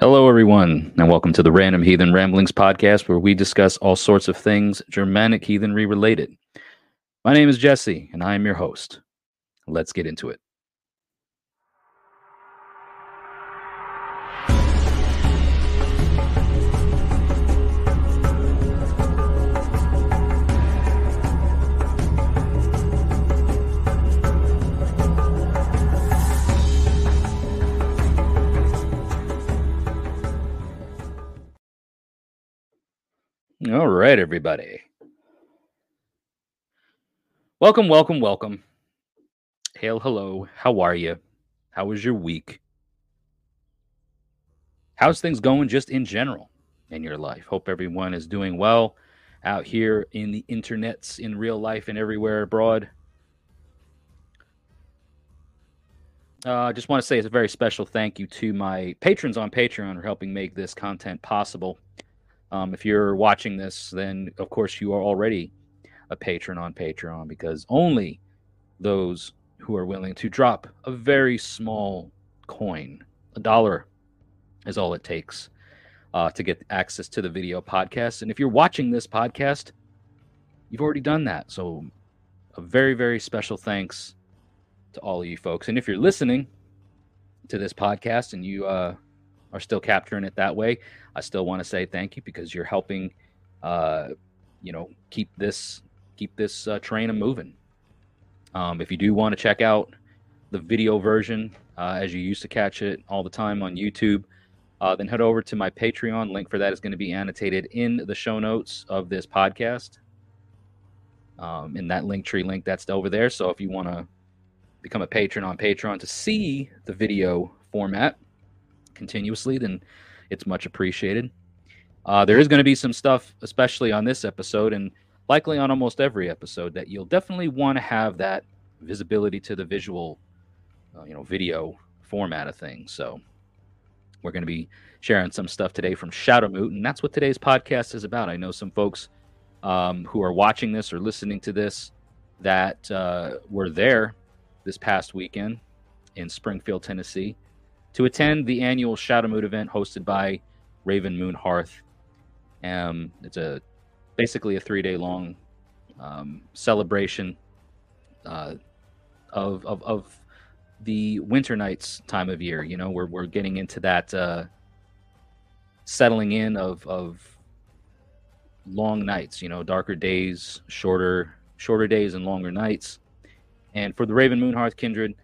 Hello, everyone, and welcome to the Random Heathen Ramblings podcast, where we discuss all sorts of things Germanic heathenry related. My name is Jesse, and I am your host. Let's get into it. All right, everybody. Welcome, welcome, welcome. Hail, hello. How are you? How was your week? How's things going just in general in your life? Hope everyone is doing well out here in the internets, in real life, and everywhere abroad. Uh, I just want to say it's a very special thank you to my patrons on Patreon for helping make this content possible. Um, if you're watching this, then of course you are already a patron on Patreon because only those who are willing to drop a very small coin, a dollar, is all it takes uh, to get access to the video podcast. And if you're watching this podcast, you've already done that. So, a very, very special thanks to all of you folks. And if you're listening to this podcast and you uh, are still capturing it that way, I still want to say thank you because you're helping, uh, you know, keep this keep this uh, train moving. Um, if you do want to check out the video version uh, as you used to catch it all the time on YouTube, uh, then head over to my Patreon. Link for that is going to be annotated in the show notes of this podcast. Um, in that link tree link that's over there. So if you want to become a patron on Patreon to see the video format continuously, then it's much appreciated. Uh, there is going to be some stuff, especially on this episode, and likely on almost every episode, that you'll definitely want to have that visibility to the visual, uh, you know, video format of things. So we're going to be sharing some stuff today from Shadowmoot, and that's what today's podcast is about. I know some folks um, who are watching this or listening to this that uh, were there this past weekend in Springfield, Tennessee to attend the annual Shadowmoot event hosted by Raven Moon Hearth. Um, it's a basically a three day long um, celebration uh, of, of, of the winter nights time of year. You know, we're we're getting into that uh, settling in of of long nights. You know, darker days, shorter shorter days, and longer nights. And for the Raven Moon Hearth Kindred,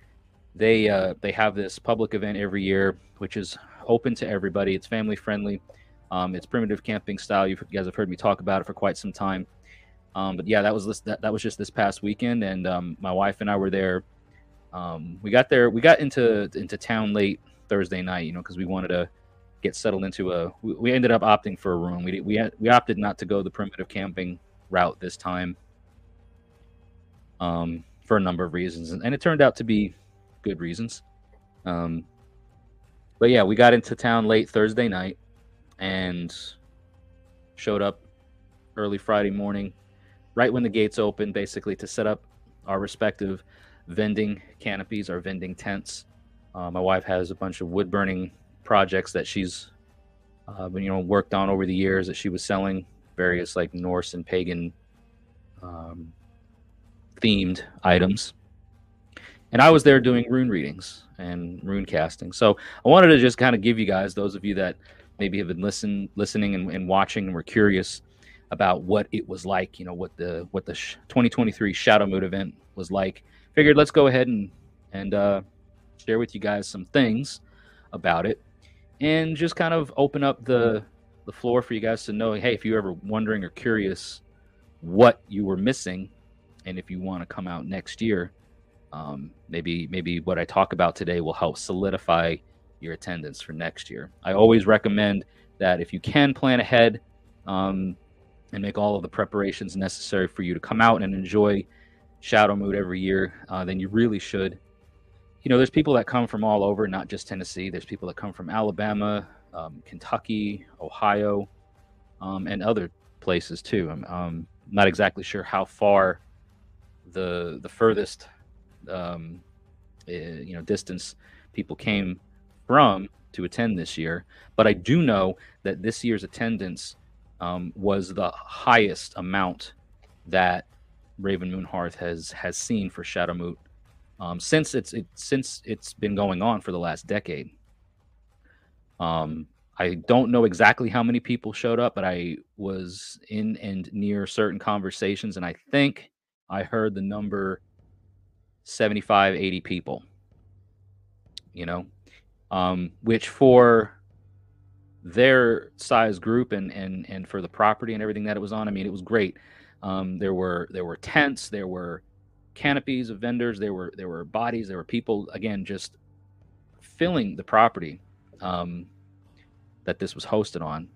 they uh, they have this public event every year, which is open to everybody. It's family friendly. Um, it's primitive camping style. You guys have heard me talk about it for quite some time. Um, but yeah, that was this, that, that was just this past weekend, and um, my wife and I were there. Um, we got there. We got into into town late Thursday night, you know, because we wanted to get settled into a. We, we ended up opting for a room. We we we opted not to go the primitive camping route this time. Um, for a number of reasons, and, and it turned out to be good reasons. Um, but yeah, we got into town late Thursday night and showed up early Friday morning, right when the gates opened, basically to set up our respective vending canopies, our vending tents. Uh, my wife has a bunch of wood burning projects that she's, uh, you know, worked on over the years that she was selling various like Norse and pagan um, themed items and I was there doing rune readings and rune casting. So I wanted to just kind of give you guys, those of you that maybe have been listen, listening and, and watching and were curious about what it was like, you know, what the what the 2023 Shadowmoot event was like. Figured let's go ahead and and uh, share with you guys some things about it, and just kind of open up the the floor for you guys to know. Hey, if you're ever wondering or curious what you were missing, and if you want to come out next year, um, maybe maybe what I talk about today will help solidify your attendance for next year. I always recommend that if you can plan ahead um, and make all of the preparations necessary for you to come out and enjoy Shadowmoot every year, uh, then you really should. You know, there's people that come from all over, not just Tennessee. There's people that come from Alabama, um, Kentucky, Ohio, um, and other places too. I'm um, not exactly sure how far the the furthest um, uh, you know distance people came from to attend this year, but I do know that this year's attendance um, was the highest amount that Raven Moon Hearth has has seen for Shadowmoot um, since it's it, since it's been going on for the last decade. Um, I don't know exactly how many people showed up, but I was in and near certain conversations, and I think I heard the number 75, 80 people. You know, um, which for their size group and and and for the property and everything that it was on, I mean, it was great. Um, there were there were tents, there were canopies of vendors, there were there were bodies, there were people again just filling the property um, that this was hosted on.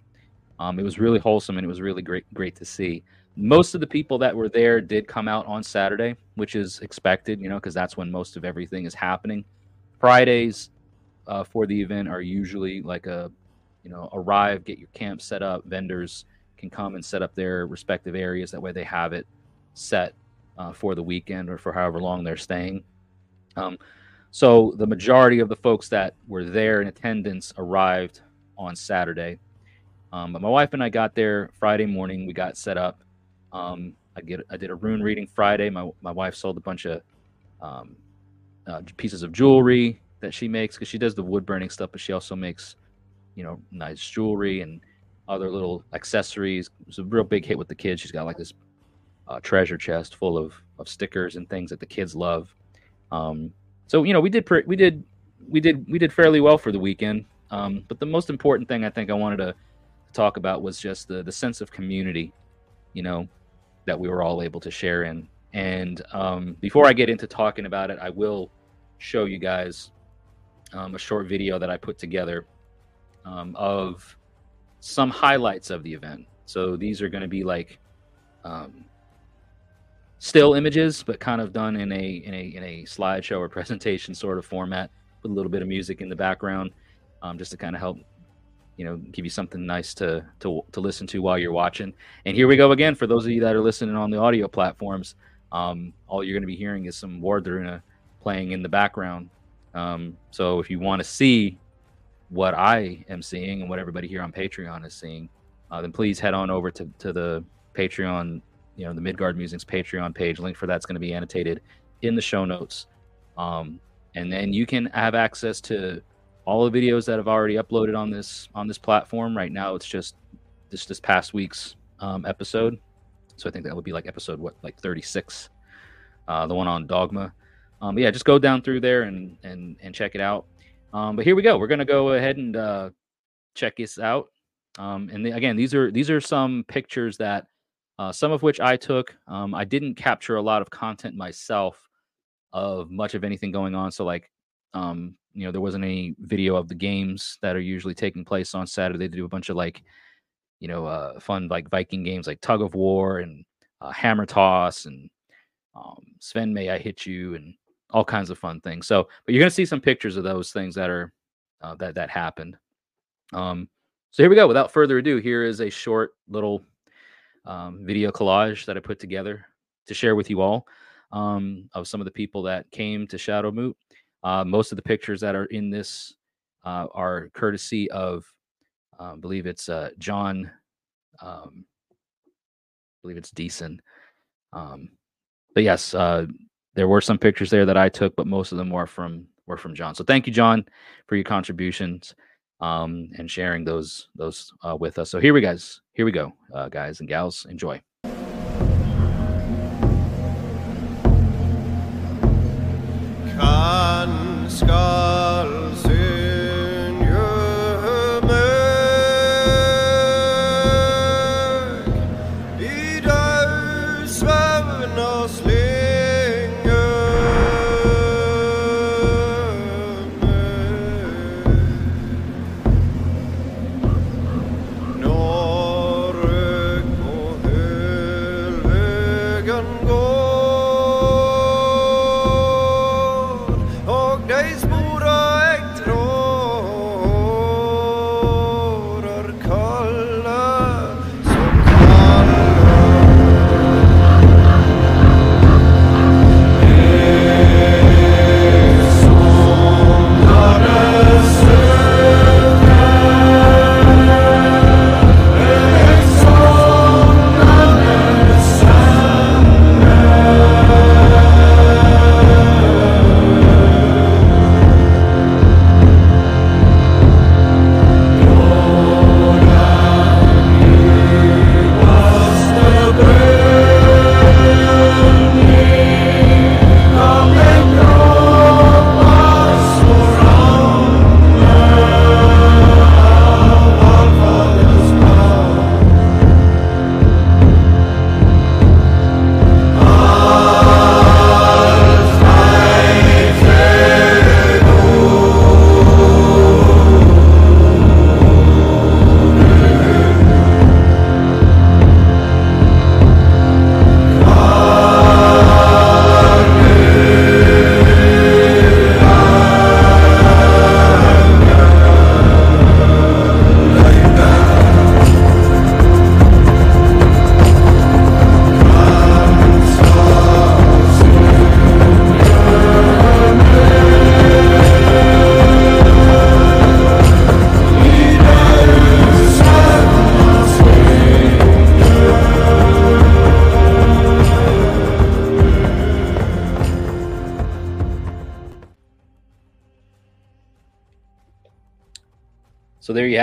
Um, it was really wholesome and it was really great great to see. Most of the people that were there did come out on Saturday, which is expected, you know, because that's when most of everything is happening. Fridays uh, for the event are usually like a, you know, arrive, get your camp set up. Vendors can come and set up their respective areas. That way they have it set uh, for the weekend or for however long they're staying. Um, so the majority of the folks that were there in attendance arrived on Saturday. Um, but my wife and I got there Friday morning. We got set up. Um, I get I did a rune reading Friday. My my wife sold a bunch of um, uh, pieces of jewelry that she makes because she does the wood burning stuff, but she also makes you know nice jewelry and other little accessories. It's a real big hit with the kids. She's got like this uh, treasure chest full of of stickers and things that the kids love. Um, so you know we did pre- we did we did we did fairly well for the weekend. Um, but the most important thing I think I wanted to talk about was just the the sense of community, you know, that we were all able to share in. And um, before I get into talking about it, I will show you guys um, a short video that I put together um, of some highlights of the event. So these are going to be like um, still images, but kind of done in a in a in a slideshow or presentation sort of format with a little bit of music in the background, um, just to kind of help you know give you something nice to to to listen to while you're watching. And here we go again for those of you that are listening on the audio platforms. Um, all you're going to be hearing is some Wardruna playing in the background. Um, so if you want to see what I am seeing and what everybody here on Patreon is seeing, uh, then please head on over to, to the Patreon, you know, the Midgard Musings Patreon page. Link for that's going to be annotated in the show notes. Um, and then you can have access to all the videos that have already uploaded on this on this platform. Right now, it's just this this past week's um, episode. So I think that would be like episode what like 36, uh, the one on Dogma. Um, yeah, just go down through there and and and check it out. Um, but here we go. We're gonna go ahead and uh, check this out. Um, and the, again, these are these are some pictures that uh, some of which I took. Um, I didn't capture a lot of content myself of much of anything going on. So like, um, you know, there wasn't any video of the games that are usually taking place on Saturday. They do a bunch of like, you know, uh, fun like Viking games like Tug of War and uh, Hammer Toss and um, Sven May I Hit You and all kinds of fun things. So, but you're to see some pictures of those things that are uh, that that happened. Um, so here we go. Without further ado, here is a short little um, video collage that I put together to share with you all um, of some of the people that came to Shadowmoot. Uh, most of the pictures that are in this uh, are courtesy of, uh, I believe it's uh, John, um, I believe it's Deason. Um, but yes, uh, there were some pictures there that I took, but most of them were from were from John. So thank you, John, for your contributions um, and sharing those those uh, with us. So here we guys, here we go, uh, guys and gals, enjoy. Kan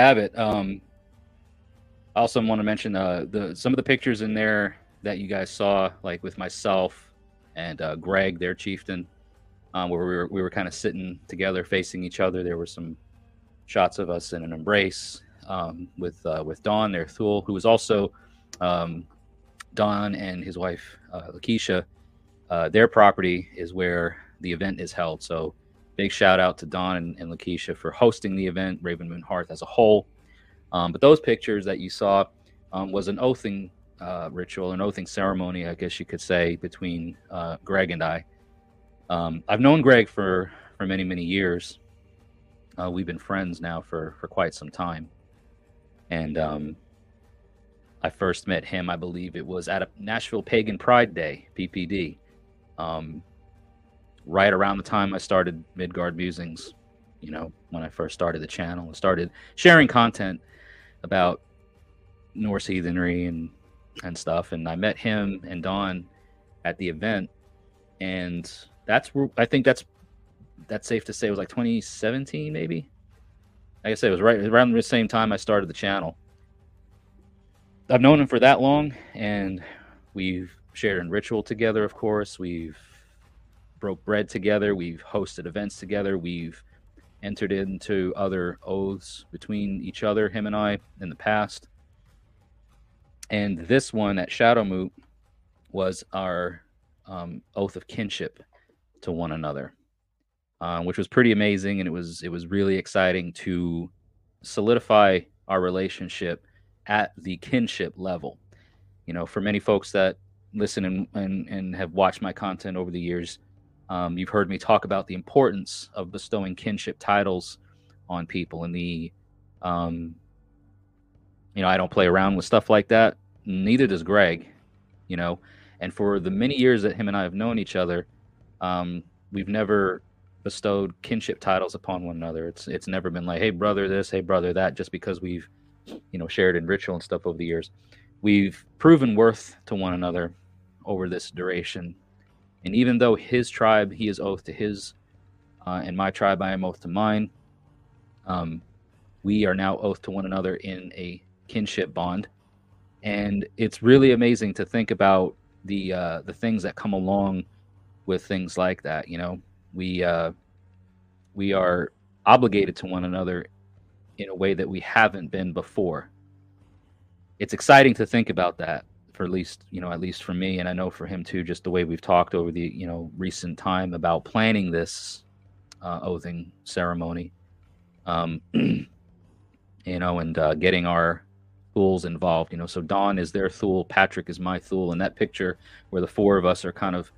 have it. Um, I also want to mention uh, the some of the pictures in there that you guys saw, like with myself and uh, Greg, their chieftain, um, where we were we were kind of sitting together, facing each other. There were some shots of us in an embrace um, with uh, with Don, their Thule, who was also um, Don and his wife uh, Lakeisha. Uh, their property is where the event is held. So big shout out to Don and, and Lakeisha for hosting the event, Raven Moon Hearth as a whole. Um, but those pictures that you saw um, was an oathing uh, ritual, an oathing ceremony, I guess you could say, between uh, Greg and I. Um, I've known Greg for for many many years. Uh, we've been friends now for for quite some time, and um, I first met him, I believe it was at a Nashville Pagan Pride Day, PPD, um, right around the time I started Midgard Musings. You know, when I first started the channel and started sharing content about Norse heathenry and and stuff. And I met him and Don at the event, and that's where I think that's that's safe to say it was like 2017, maybe. Like I said, it was right around the same time I started the channel. I've known him for that long, and we've shared in ritual together. Of course, we've broke bread together. We've hosted events together. We've entered into other oaths between each other, him and I, in the past. And this one at Shadowmoot was our um, oath of kinship to one another, uh, which was pretty amazing, and it was it was really exciting to solidify our relationship at the kinship level. You know, for many folks that listen and and, and have watched my content over the years, um, you've heard me talk about the importance of bestowing kinship titles on people and the, um, you know, I don't play around with stuff like that. Neither does Greg, you know. And for the many years that him and I have known each other, um, we've never bestowed kinship titles upon one another. It's it's never been like, hey brother this, hey brother that, just because we've, you know, shared in ritual and stuff over the years. We've proven worth to one another over this duration and even though his tribe, he is oath to his, uh, and my tribe, I am oath to mine, um, we are now oath to one another in a kinship bond. And it's really amazing to think about the uh, the things that come along with things like that. You know, we uh, we are obligated to one another in a way that we haven't been before. It's exciting to think about that for at least you know at least for me and i know for him too just the way we've talked over the you know recent time about planning this uh, oathing ceremony um you know and uh, getting our Thules involved you know. So don is their Thule patrick is my Thule and that picture where the four of us are kind of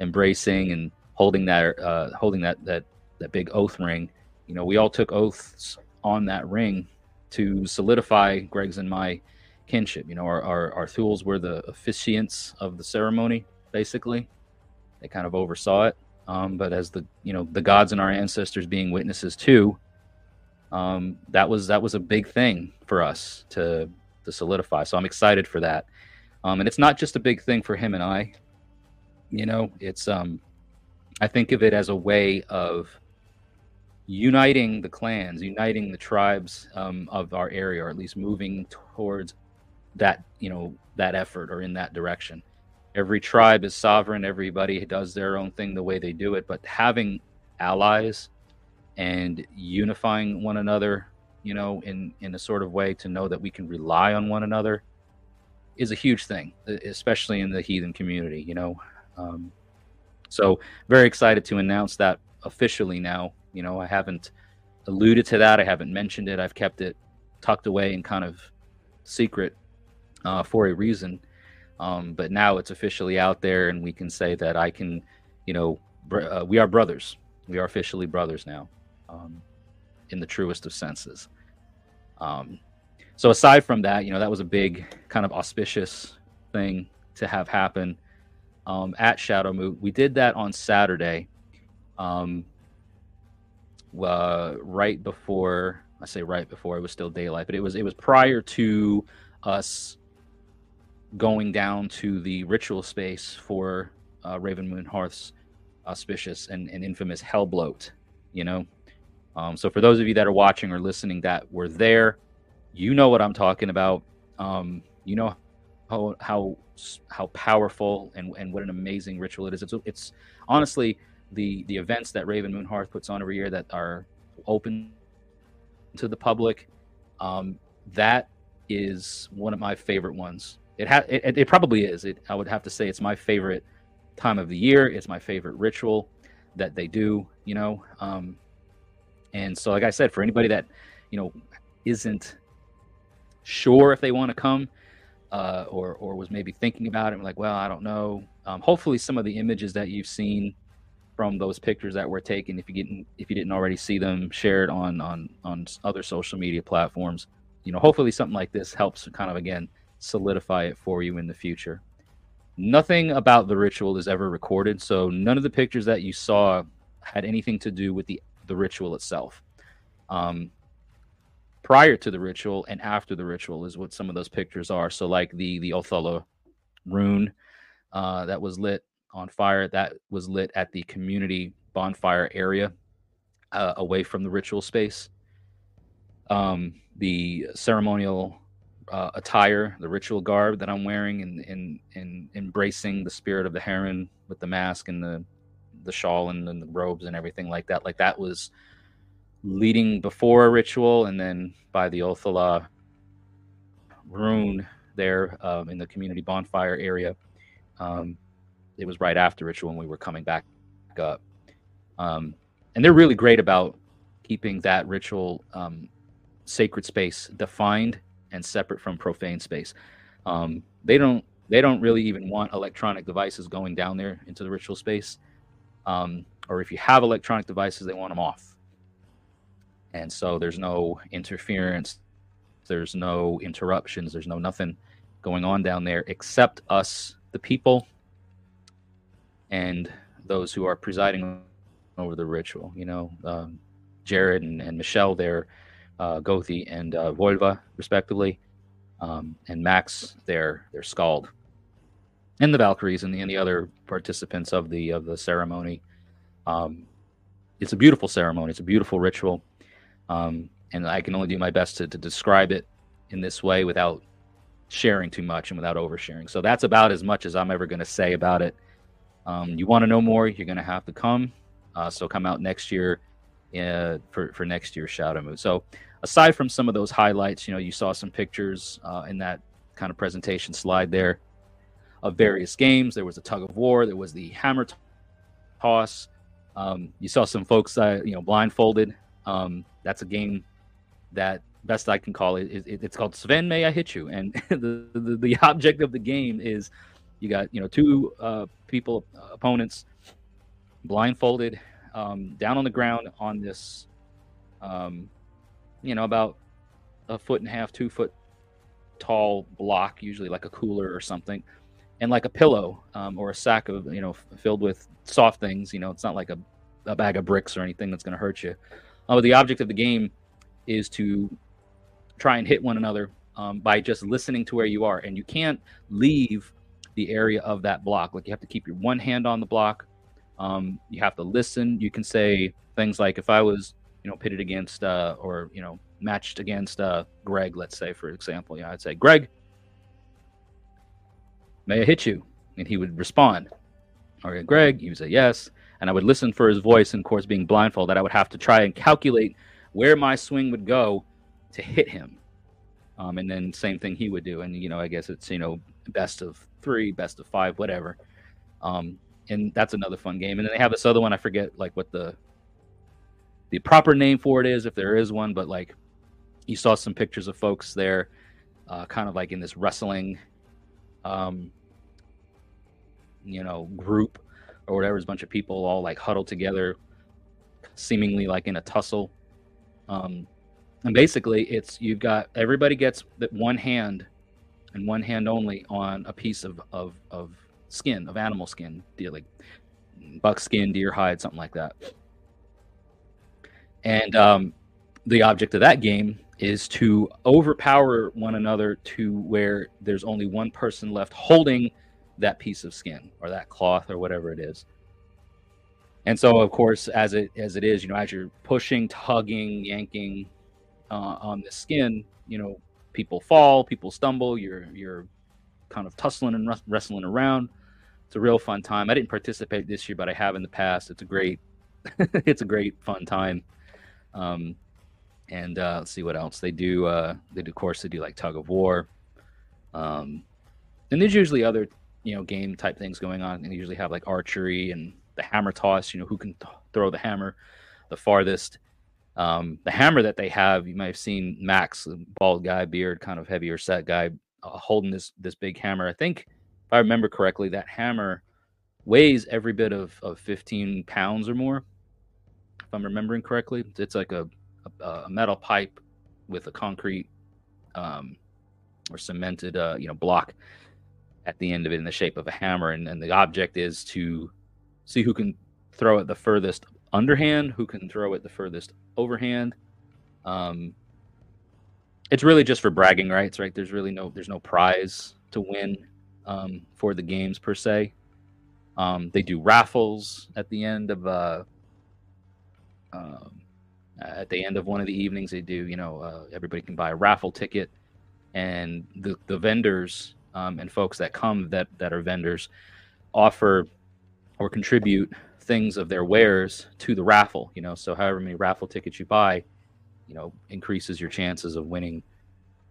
embracing and holding that uh holding that that that big oath ring you know we all took oaths on that ring to solidify greg's and my kinship. You know, our, our, our Thules were the officiants of the ceremony, basically. They kind of oversaw it. Um, but as the you know the gods and our ancestors being witnesses too, um, that was that was a big thing for us to to solidify. So I'm excited for that. Um, and it's not just a big thing for him and I. You know, it's um, I think of it as a way of uniting the clans, uniting the tribes um, of our area, or at least moving towards that you know that effort or in that direction. Every tribe is sovereign. Everybody does their own thing the way they do it. But having allies and unifying one another you know in in a sort of way to know that we can rely on one another is a huge thing especially in the heathen community you know? Um, so very excited to announce that officially now. You know i haven't alluded to that. I haven't mentioned it. I've kept it tucked away and kind of secret uh, for a reason. Um, but now it's officially out there, and we can say that I can, you know, br- uh, we are brothers. We are officially brothers now, um, in the truest of senses. Um, so aside from that, you know, that was a big kind of auspicious thing to have happen um, at Shadowmoot. We did that on Saturday, um, uh, right before I say right before it was still daylight, but it was it was prior to us going down to the ritual space for uh, Raven Moon Hearth's auspicious and, and infamous Hellbloat, you know, Um, so for those of you that are watching or listening that were there, you know what I'm talking about. Um, you know how how how powerful and, and what an amazing ritual it is. It's, it's honestly the the events that Raven Moon Hearth puts on every year that are open to the public. Um, that is one of my favorite ones. It, ha- it, it probably is. It, I would have to say it's my favorite time of the year. It's my favorite ritual that they do. You know, um, and so like I said, for anybody that you know isn't sure if they want to come, uh, or or was maybe thinking about it, like, well, I don't know. Um, hopefully, some of the images that you've seen from those pictures that were taken, if you didn't if you didn't already see them shared on on on other social media platforms, you know, hopefully something like this helps kind of again solidify it for you in the future. Nothing about the ritual is ever recorded, so none of the pictures that you saw had anything to do with the the ritual itself. Um, prior to the ritual and after the ritual is what some of those pictures are. So like the the Othala rune uh, that was lit on fire, that was lit at the community bonfire area uh, away from the ritual space. Um, the ceremonial uh, attire, the ritual garb that I'm wearing, and in, in, in embracing the spirit of the heron with the mask and the the shawl and, and the robes and everything like that. Like that was leading before a ritual and then by the Othala rune there um, in the community bonfire area. Um, it was right after ritual when we were coming back up. Um, and they're really great about keeping that ritual um, sacred space defined and separate from profane space. Um, they don't they don't really even want electronic devices going down there into the ritual space. Um, or if you have electronic devices, they want them off and so there's no interference there's no interruptions there's no nothing going on down there except us the people and those who are presiding over the ritual you know um, jared and, and michelle there uh, gothi and uh, Volva, respectively um, and max their their skald and the valkyries and the, and the other participants of the of the ceremony um, it's a beautiful ceremony it's a beautiful ritual um, and I can only do my best to, to describe it in this way without sharing too much and without oversharing. So that's about as much as I'm ever going to say about it. Um, you want to know more, you're going to have to come. Uh, so come out next year uh, for, for next year's Shadowmoot. So aside from some of those highlights, you know, you saw some pictures uh, in that kind of presentation slide there of various games. There was a tug of war. There was the hammer toss. Um, you saw some folks, uh, you know, blindfolded. Um, that's a game that best I can call it, it it's called Sven May I Hit You, and the, the, the object of the game is you got you know two uh, people uh, opponents blindfolded um, down on the ground on this um, you know about a foot and a half, two foot tall block, usually like a cooler or something, and like a pillow um, or a sack of you know filled with soft things. You know, it's not like a, a bag of bricks or anything that's going to hurt you. Uh, the object of the game is to try and hit one another um, by just listening to where you are, and you can't leave the area of that block. Like you have to keep your one hand on the block. Um, you have to listen. You can say things like, "If I was, you know, pitted against uh, or you know matched against uh, Greg, let's say, for example, yeah, I'd say, Greg, may I hit you?" And he would respond, "Okay, Greg." he would say yes and I would listen for his voice. And of course, being blindfolded, I would have to try and calculate where my swing would go to hit him. Um, and then same thing he would do. And you know, I guess it's you know best of three, best of five, whatever. Um, and that's another fun game. And then they have this other one. I forget like what the the proper name for it is, if there is one. But like, you saw some pictures of folks there, uh, kind of like in this wrestling, um, you know, group or whatever. There's a bunch of people all like huddled together, seemingly like in a tussle. Um, and basically, it's you've got everybody gets that one hand and one hand only on a piece of of, of skin of animal skin, deer like buck skin, deer hide, something like that. And um, the object of that game is to overpower one another to where there's only one person left holding that piece of skin or that cloth or whatever it is. And so, of course, as it as it is, you know, as you're pushing, tugging, yanking uh, on the skin, you know, people fall, people stumble. You're you're kind of tussling and wrestling around. It's a real fun time. I didn't participate this year, but I have in the past. It's a great, it's a great fun time. Um, and uh, let's see what else they do. Uh, they do, of course, they do like tug of war. Um, and there's usually other, you know, game type things going on. And they usually have like archery and the hammer toss. You know, who can th- throw the hammer the farthest. Um, the hammer that they have, you might have seen Max, bald guy, beard, kind of heavier set guy, uh, holding this this big hammer. I think, if I remember correctly, that hammer weighs every bit of, of 15 pounds or more. If I'm remembering correctly, it's like a, a, a metal pipe with a concrete um, or cemented, uh, you know, block at the end of it in the shape of a hammer, and, and the object is to see who can throw it the furthest underhand, who can throw it the furthest overhand. Um, it's really just for bragging rights, right? There's really no there's no prize to win um, for the games per se. Um, they do raffles at the end of uh, um, at the end of one of the evenings. They do you know uh, everybody can buy a raffle ticket, and the the vendors um, and folks that come that that are vendors offer or contribute things of their wares to the raffle. You know, so however many raffle tickets you buy, you know increases your chances of winning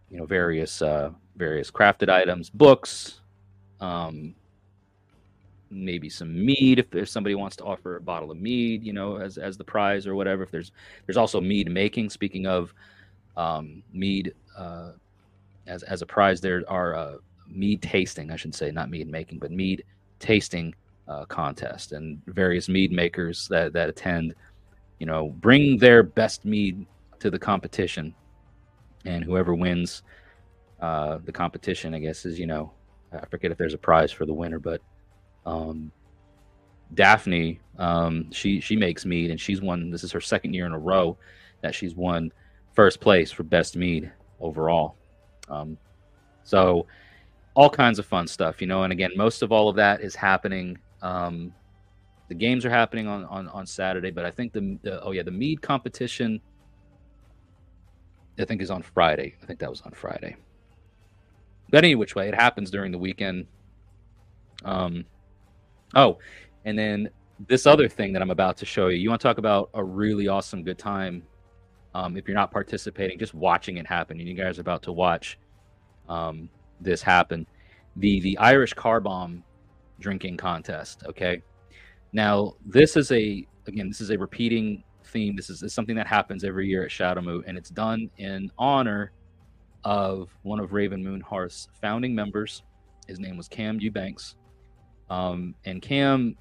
you know various uh, various crafted items books um, maybe some mead if, if somebody wants to offer a bottle of mead you know as as the prize or whatever. If there's there's also mead making. Speaking of um, mead uh, as as a prize there are uh, mead tasting i should say not mead making but mead tasting uh, contest. And various mead makers that that attend you know bring their best mead to the competition, and whoever wins uh, the competition, I guess, is you know, I forget if there's a prize for the winner, but um, Daphne, um, she she makes mead, and she's won. This is her second year in a row that she's won first place for best mead overall. Um, so all kinds of fun stuff, you know. And again, most of all of that is happening. Um, the games are happening on, on, on Saturday, but I think the, the oh yeah, the mead competition I think is on Friday. I think that was on Friday. But any which way, it happens during the weekend. Um, oh, and then this other thing that I'm about to show you. You want to talk about a really awesome good time? Um, if you're not participating, just watching it happen, and you guys are about to watch um, this happen. The the Irish car bomb drinking contest. Okay, now this is a again this is a repeating theme. This is, is something that happens every year at Shadowmoot, and it's done in honor of one of Raven Moon Hearth's founding members. His name was Cam Eubanks. Um, and Cam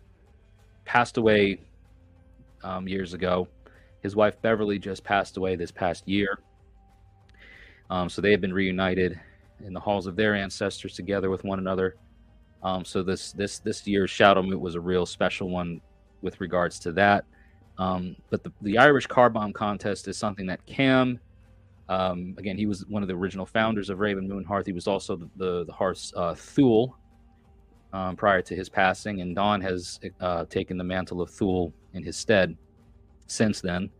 passed away um, years ago. His wife Beverly just passed away this past year. Um, so they have been reunited in the halls of their ancestors together with one another. Um, so this this this year's Shadowmoot was a real special one with regards to that. Um, but the, the Irish Car Bomb contest is something that Cam, um, again, he was one of the original founders of Raven Moon Hearth. He was also the, the, the Hearth's uh, Thule um, prior to his passing, and Don has uh, taken the mantle of Thule in his stead since then.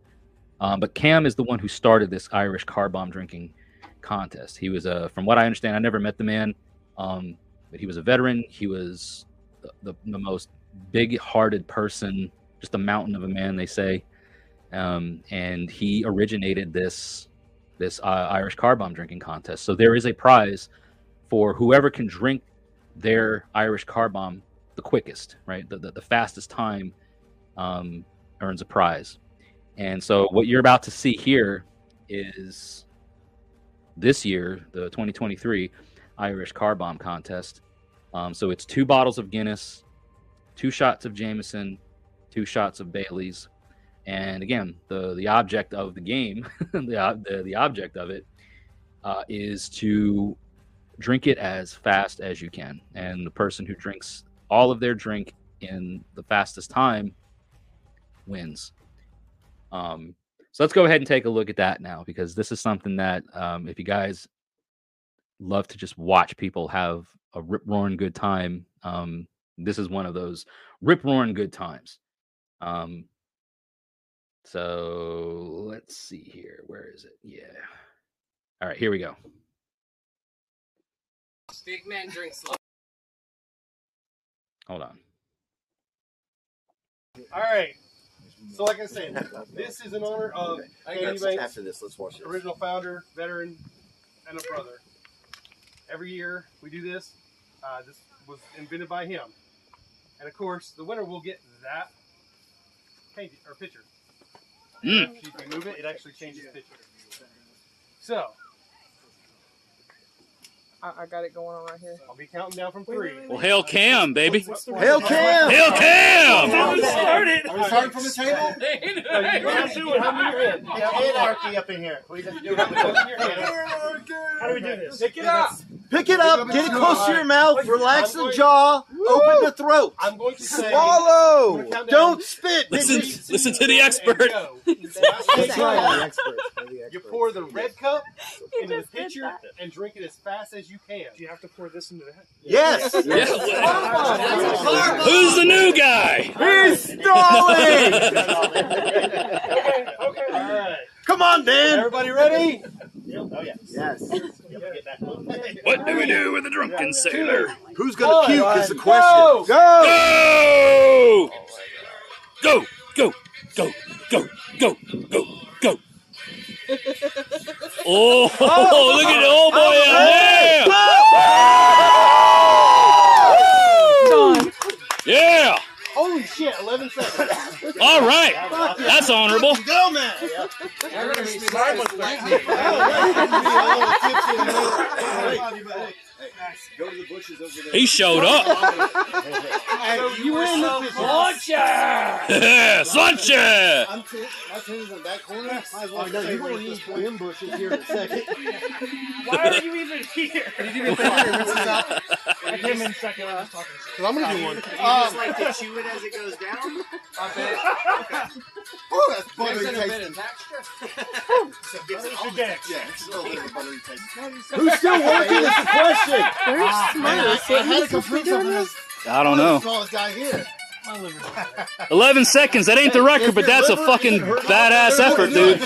Um, but Cam is the one who started this Irish car bomb drinking contest. He was, uh, from what I understand, I never met the man, um, but he was a veteran. He was the, the, the most big hearted person just a mountain of a man, they say. Um, and he originated this this uh, Irish car bomb drinking contest. So there is a prize for whoever can drink their Irish car bomb the quickest, right? The, the, the fastest time um, earns a prize. And so what you're about to see here is this year, the 2023 Irish car bomb contest. Um, so it's two bottles of Guinness, two shots of Jameson, two shots of Bailey's. And again, the the object of the game, the, the, the object of it, uh, is to drink it as fast as you can. And the person who drinks all of their drink in the fastest time wins. Um, so let's go ahead and take a look at that now, because this is something that um, if you guys love to just watch people have a rip roaring good time, um, this is one of those rip roaring good times. Um, so let's see here. Where is it? Yeah. All right, here we go. Big man drink slow. Hold on. All right. So, like I said, this is in honor of Andy that's Banks, after this. Let's watch this. original founder, veteran, and a brother. Every year we do this. Uh, this was invented by him, and of course, the winner will get that painting or picture. Mm. If you move it, it actually changes picture. So I, I got it going on right here. I'll be counting down from three. Well, hail Cam, baby. Hail Cam! Hail Cam! started. Are we starting from the table? You have to do it. How many your hand? Yeah, anarchy up in here. We just do it. How do we do this? Pick it up. Pick it up, get it close to your mouth, relax the jaw, open the throat. I'm going to say. Swallow! Don't spit! Listen, listen to the expert. And go. That's right. You pour the red cup into the pitcher and drink it as fast as you can. Do you have to pour this into that? Yes! Yeah. Who's the new guy? He's stalling! Okay, okay. All right. Come on, Dan! Everybody ready? Oh, yes. Yes. What do we do with a drunken sailor? Who's gonna puke is the Go! question. Go! Go! Go! Go! Go! Go! Go! Go! Go! Oh, look at the old boy out there! Yeah! Holy shit, 11 seconds. All right, that's honorable. Go, man! You're gonna be smart with that. Go to the bushes over there. He showed up. you win this Sunshine! I'm t- my team's in that corner. Might as well oh, say you're going to need them bushes here in a second. Why are you even here? Did you get the picture? I came in second. I was talking to I'm going to do um, one. You just like to chew it as it goes down? I bet. Oh, that's There's buttery a bit of texture. Mr. Dex. Yeah, it's a little bit of buttery taste. Who's still working is the question. Very Ah, smart. man, I, I had to supposed to be complete something. this. I don't know. Smallest guy here. 11 seconds. That ain't the record, but that's a fucking badass effort, dude.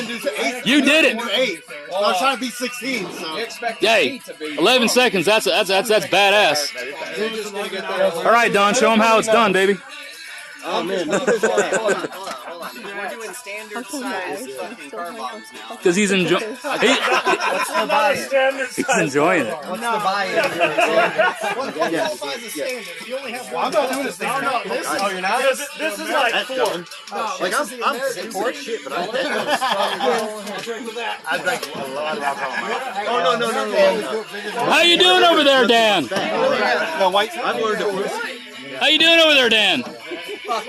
You did it. Eight. So I was trying to be 16. So. Yay. 11 seconds. That's that's that's that's badass. All right, Don. Show him how it's done, baby. Oh man, Hold on, hold on, hold on. We're doing standard size fucking car bombs now. Because he's enjoying. He, What's the buy he's enjoying it. What's the buy-in? Yes. I'm not doing this thing. Oh, no, this is, Oh, you're not? This, this is like That's four. done. Like I'm, I'm for shit, but I I drank a lot of alcohol. Oh no no no no! How you doing over there, Dan? No white. I've learned it. How you doing over there, Dan? I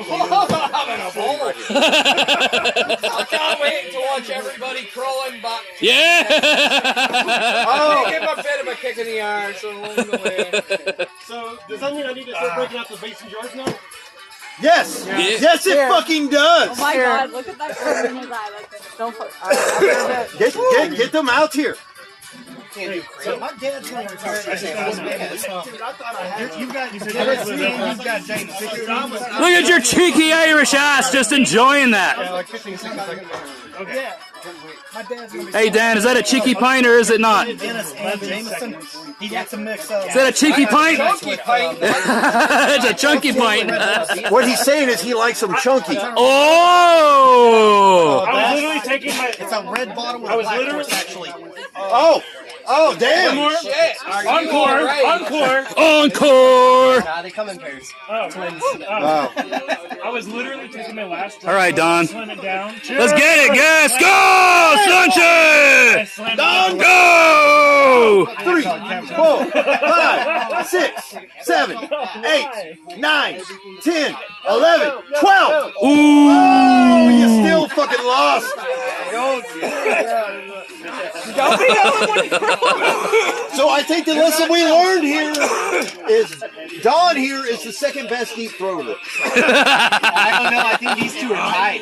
can't wait to watch everybody crawling back. yeah. Oh. Give him a bit of a kick in the arse along the way. So, does that mean I need to start breaking out the mason jars now? Yes, Yeah. yes, it Here. fucking does. Oh my Here. god, look at that grin in his eye. That's Don't put. Uh, All right, I'll grab it. Get, get, get them out here. So my dad's going to retire. Dude, I thought I had You've got, you've got James. Look at your cheeky Irish ass, just enjoying that. Yeah, like 15, seconds. Okay. My dad's going to Hey, Dan, is that a cheeky pint or is it not? Is Guinness and Jameson. He got to mix up. that a cheeky pint? Chunky pint. it's a chunky pint. What he's saying is he likes them chunky. oh. I was literally taking my. It's a red bottle with I a was black literally- actually. Oh, oh One damn! more. Shit. Encore. alright? Encore. Encore. Nah, they come in pairs. Oh, oh. Wow. I was literally taking my last. drink. All right, Don. Slam down. Let's get it, guys. Go, I Sunshine. slammed it Don, go. Three, four, five, six, seven, eight, nine, ten, eleven, twelve. Oh, Ooh. you still fucking lost. So I think the lesson we learned here is Don here is the second best deep thrower. I don't know. I think these two are tied.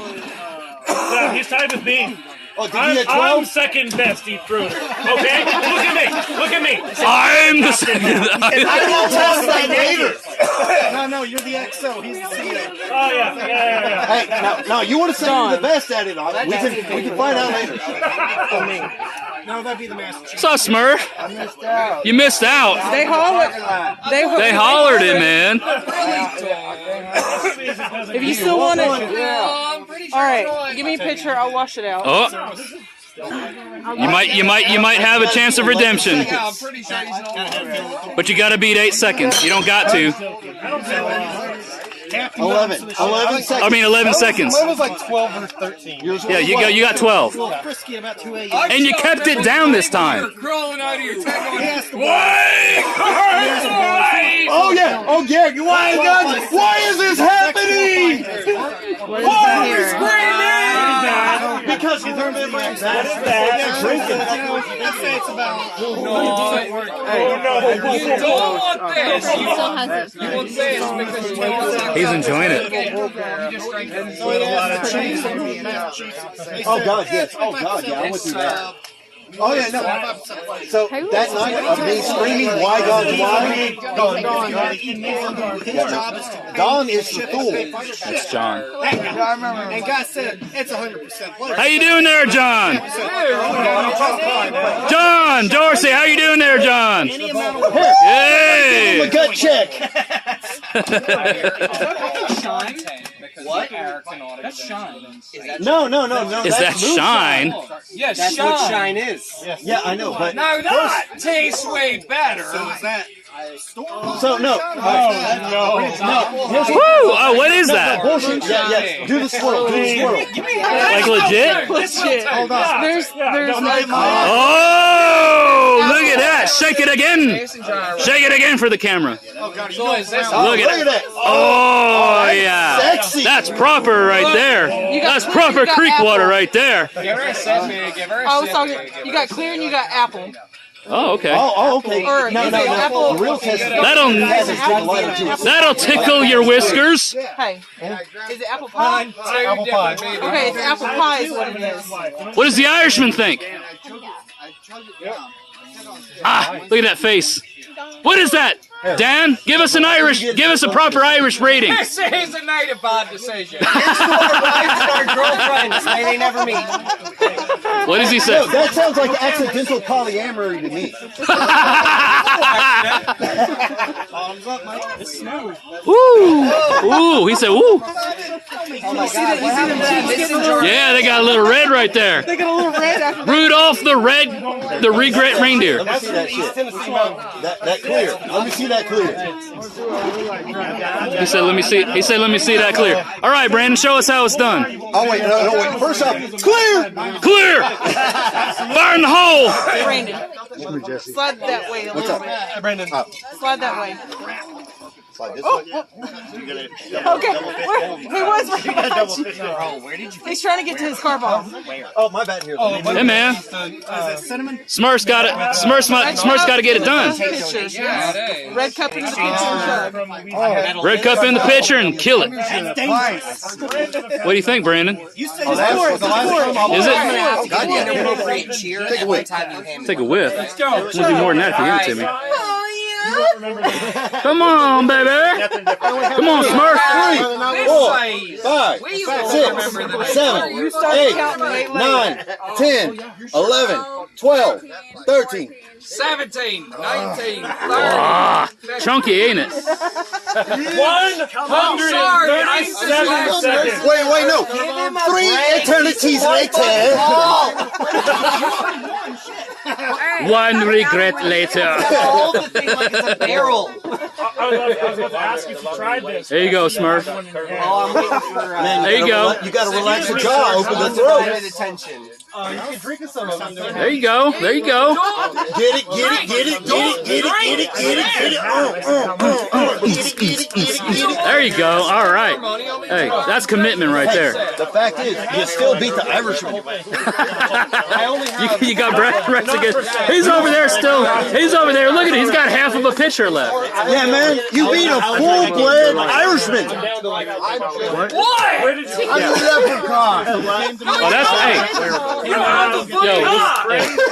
No, he's tied with me. Oh, did I'm, get I'm second best deep throater. Okay, look at me. Look at me. I'm the second. I will test that later. No, no, you're the XO. He's the CEO. Oh yeah, yeah, yeah, yeah. Hey, now, now you want to say you're the best at it? uh, We can we can find out later. No, that'd be the Master Chief. What's up, Smurf? You missed out. They hollered. They, They hollered it, man. If you still want it, oh, all right. Give me a picture. I'll wash it out. Oh, you might, you might, you might have a chance of redemption, Yeah, I'm pretty sure he's not. but you got to beat eight seconds. You don't got to. 11. 11 seconds. I mean, eleven seconds. Mine was like 12 or 13. Yours Yeah, you what? got, you got twelve, A frisky about 2 a.m. and you kept it down this time. You're crawling out of your tent going, Oh yeah. Oh yeah. Why God? Why is this happening? Why are we screaming? Because he's heard my What is that? drinking. Let's say it's about. No you don't want this. You Still want, has it. you want this because you want He's enjoying it. You just drank it. Oh God, yes. Oh God, yeah. I went through that. Oh yeah, no. So that night of me screaming, "Why God's why?" Don is the fool. That's John. I remember. And God said it's 100%. How you doing there, John? John Dorsey, how you doing there, John? Give him Yay! a gut check. What? That's shine. No, no, no, no. Is that that's moonshine. shine? Yes, That's shine. what shine is. Yeah, I know, but No, not. Tastes way better. so no. Uh, no, no. Here's Woo! Oh, what is no, that? bullshit. Yeah, yeah. Do the swirl. Do the swirl. Like legit? Legit. There's there's no. Oh, look at that! Shake it again! Shake it again for the camera. So is this? Oh, Look at that. Oh yeah, Sexy. that's proper right there. That's proper creek water right there. Give her a sip, man. Give her a I was sip. talking. man. Give You got clear and you got apple. Oh, okay. Oh, oh, okay. Or No, no, no. apple- The real test That'll has a good light to it. that'll tickle your whiskers. Hey, is it apple pie? Two different, baby. Okay, it's apple pie is what it is. What does the Irishman think? Ah, look at that face. What is that? Dan, give us an Irish, give us a proper Irish rating. This is a night of bad decision. Our girlfriends, may they never meet. What does he say? No, that sounds like accidental polyamory to me. Woo! Ooh, ooh, he said, ooh. Oh Yeah, they got a little red right there. They got a little red after. Rudolph the red, the regret reindeer. Let me see that shit. That, that clear. Let me see that clear. He said, let me see. He said, let me see that clear. All right, Brandon, show us how it's done. Oh wait, no, no, wait. First off, clear. Clear. Fire in the hole. Brandon, slide that way a little bit. Brandon. Slide that way. Slide this oh, way. Okay, where, he was right behind you. He's trying to get to his car bomb. Oh, my bad here. Let me Hey, man. Smurf's got it. Smurf's, Smurf's got to get it done. Pictures, yes. Red cup in the picture and jug. Red cup in the pitcher and kill it. What do you think, Brandon? Oh, that's the last Is it? gonna you God, an yeah. cheer Take a whiff. time you Take a whiff. Let's go. It'll be more than that if you give it to me. Oh, Come on, baby. Come on, Smurf. Three, four, five, We will six, remember the seven, You started eight, counting way later. nine, ten, eleven, twelve, thirteen. 17, 19, 30. Ah, chunky, ain't it? Oh, sorry. I Seven seconds. Wait, wait, no. Three eternities later. One regret later. Hold the thing like it's a barrel. I was, I was about to ask if you tried this. There you go, Smurf. Oh, I'm waiting for uh, There you gotta go. You gotta relax your jaw, open the throat. Undivided attention. There you go. There you go. Get it, get it, get it, get it, get it, get it, get it, get it. Uh, uh, uh, uh. Get it, get it, get it, get it. There you go. All right. Hey, that's commitment right there. The fact is, you still beat the Irishman. You, you got Brad Rex again. He's over there still. He's over there. Look at it. He's got half of a pitcher left. Yeah, man, you beat a full-blood Irishman. Where did you I'm a leprechaun. Oh, that's hey. You know, Yo, yo, this-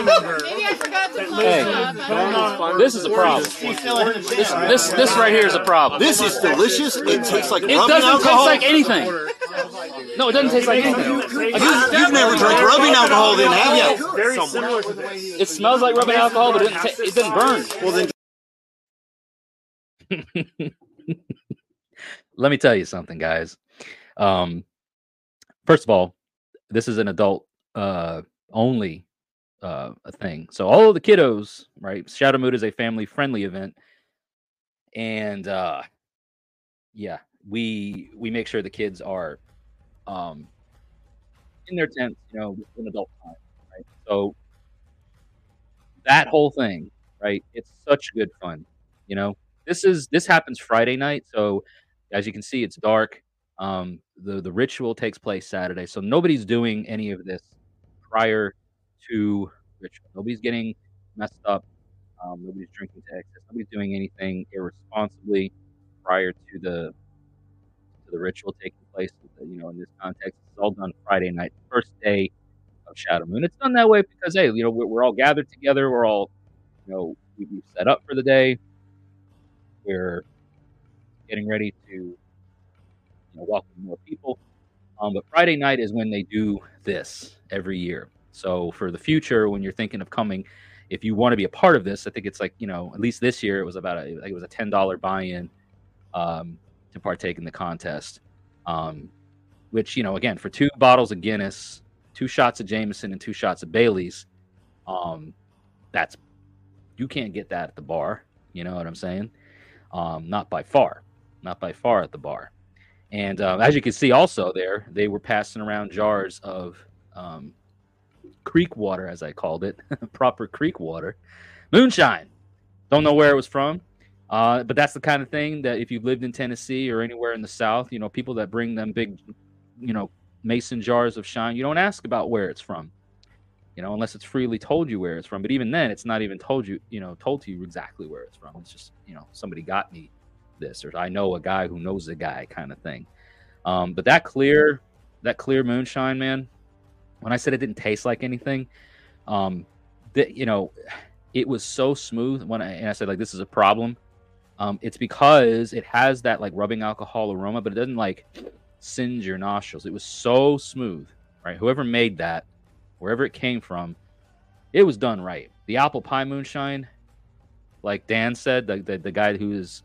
Maybe I forgot to close Hey, up. this is a problem. This, this, this right here is a problem. This is delicious. It tastes like alcohol. It rubbing doesn't alcohol. taste like anything. No, it doesn't taste like anything. You've, you've never drank rubbing alcohol, then, have you? very similar to the it smells like rubbing alcohol, but it didn't, ta- it didn't burn. Well, then Let me tell you something, guys. Um, first of all, this is an adult uh, only uh, a thing. So all of the kiddos, right? Shadowmoot is a family friendly event, and uh, yeah, we we make sure the kids are um, in their tents, you know, in adult time, right? So that whole thing, right? It's such good fun, you know. This is this happens Friday night, so as you can see, it's dark. Um, the the ritual takes place Saturday, so nobody's doing any of this prior to ritual. Nobody's getting messed up. Um, nobody's drinking to excess. Nobody's doing anything irresponsibly prior to the to the ritual taking place. You know, in this context, it's all done Friday night, first day of Shadowmoot. It's done that way because hey, you know, we're, we're all gathered together. We're all, you know, we, we've set up for the day. We're getting ready to, you know, welcome more people. Um, but Friday night is when they do this every year. So for the future, when you're thinking of coming, if you want to be a part of this, I think it's like you know, at least this year it was about a, it was a ten dollar buy-in um, to partake in the contest. Um, which you know, again, for two bottles of Guinness, two shots of Jameson, and two shots of Bailey's, um, that's you can't get that at the bar. You know what I'm saying? Um, not by far, not by far at the bar. And um, as you can see, also there, they were passing around jars of um, creek water, as I called it, proper creek water, moonshine. Don't know where it was from, uh, but that's the kind of thing that if you've lived in Tennessee or anywhere in the South, you know, people that bring them big, you know, mason jars of shine, you don't ask about where it's from, you know, unless it's freely told you where it's from. But even then, it's not even told you, you know, told to you exactly where it's from. It's just, you know, somebody got me this, or I know a guy who knows a guy, kind of thing. Um, but that clear, that clear moonshine, man. When I said it didn't taste like anything, um, that you know, it was so smooth. When I and I said like this is a problem, um, it's because it has that like rubbing alcohol aroma, but it doesn't like singe your nostrils. It was so smooth, right? Whoever made that, wherever it came from, it was done right. The apple pie moonshine, like Dan said, the the, the guy who is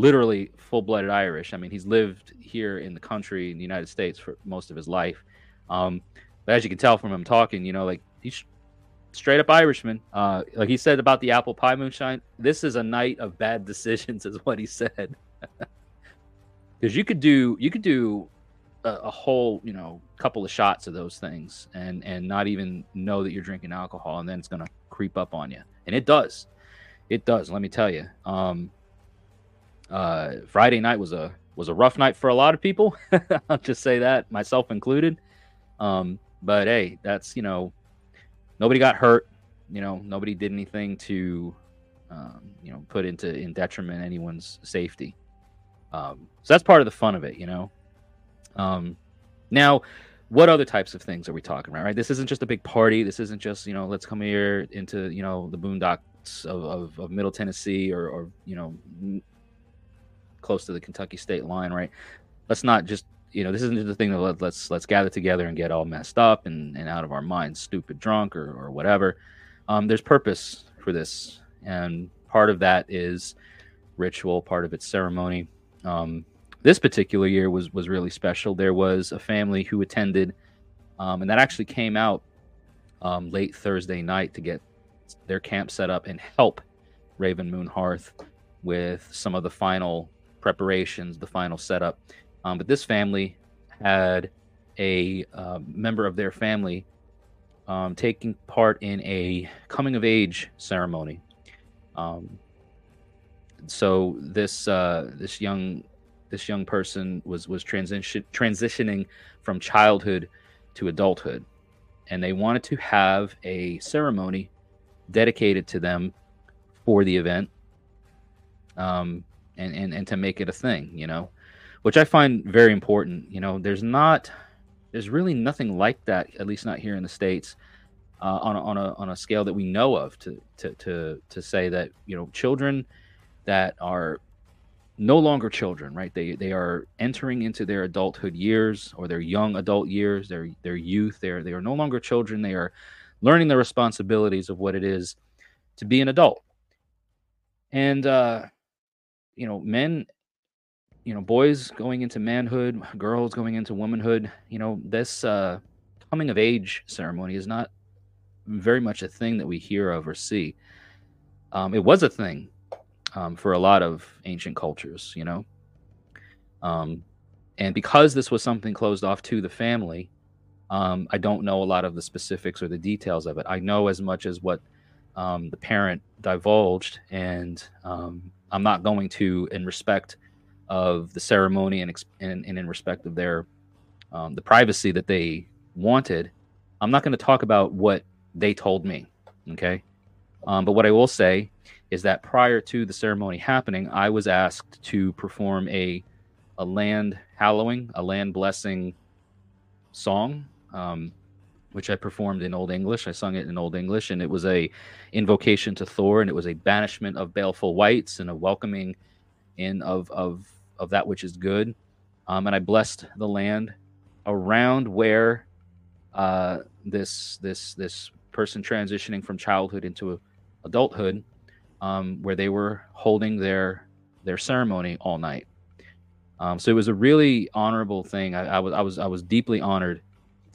literally full-blooded Irish. I mean, he's lived here in the country in the United States for most of his life. Um, but as you can tell from him talking, you know, like he's straight up Irishman. Uh, like he said about the apple pie moonshine, this is a night of bad decisions, is what he said. Because you could do, you could do a, a whole, you know, couple of shots of those things, and and not even know that you're drinking alcohol, and then it's gonna creep up on you, and it does, it does. Let me tell you. Um, uh, Friday night was a was a rough night for a lot of people. I'll just say that, myself included. Um, but hey, that's you know, nobody got hurt. You know, nobody did anything to, um, you know, put into in detriment anyone's safety. Um, so that's part of the fun of it, you know. Um, now, what other types of things are we talking about? Right, this isn't just a big party. This isn't just you know, let's come here into you know the boondocks of, of, of Middle Tennessee or, or you know close to the Kentucky state line, right? Let's not just you know this isn't the thing that let, let's let's gather together and get all messed up and, and out of our minds, stupid drunk or, or whatever. Um, there's purpose for this, and part of that is ritual. Part of it's ceremony. Um, this particular year was was really special. There was a family who attended, um, and that actually came out um, late Thursday night to get their camp set up and help Raven Moon Hearth with some of the final preparations, the final setup. Um, but this family had a uh, member of their family um, taking part in a coming of age ceremony. Um, so this uh, this young this young person was was transition transitioning from childhood to adulthood, and they wanted to have a ceremony dedicated to them for the event, um, and, and and to make it a thing, you know, which I find very important. You know, there's not there's really nothing like that, at least not here in the states, uh, on a, on a on a scale that we know of. To to to to say that you know children that are no longer children, right? They they are entering into their adulthood years or their young adult years, their their youth. They're they are no longer children. They are learning the responsibilities of what it is to be an adult. And uh, you know, men you know, boys going into manhood, girls going into womanhood, you know, this uh, coming of age ceremony is not very much a thing that we hear of or see. Um, it was a thing um, for a lot of ancient cultures, you know. Um, and because this was something closed off to the family, um, I don't know a lot of the specifics or the details of it. I know as much as what um, the parent divulged, and um, I'm not going to, in respect of the ceremony and, and, and in respect of their um, the privacy that they wanted, I'm not going to talk about what they told me. Okay, um, but what I will say is that prior to the ceremony happening, I was asked to perform a a land hallowing, a land blessing song, um, which I performed in Old English. I sung it in Old English, and it was a invocation to Thor, and it was a banishment of baleful wights and a welcoming in of of of that which is good. Um, and I blessed the land around where uh, this this this person transitioning from childhood into adulthood, um, where they were holding their their ceremony all night. Um, so it was a really honorable thing. I, I, was I was I was deeply honored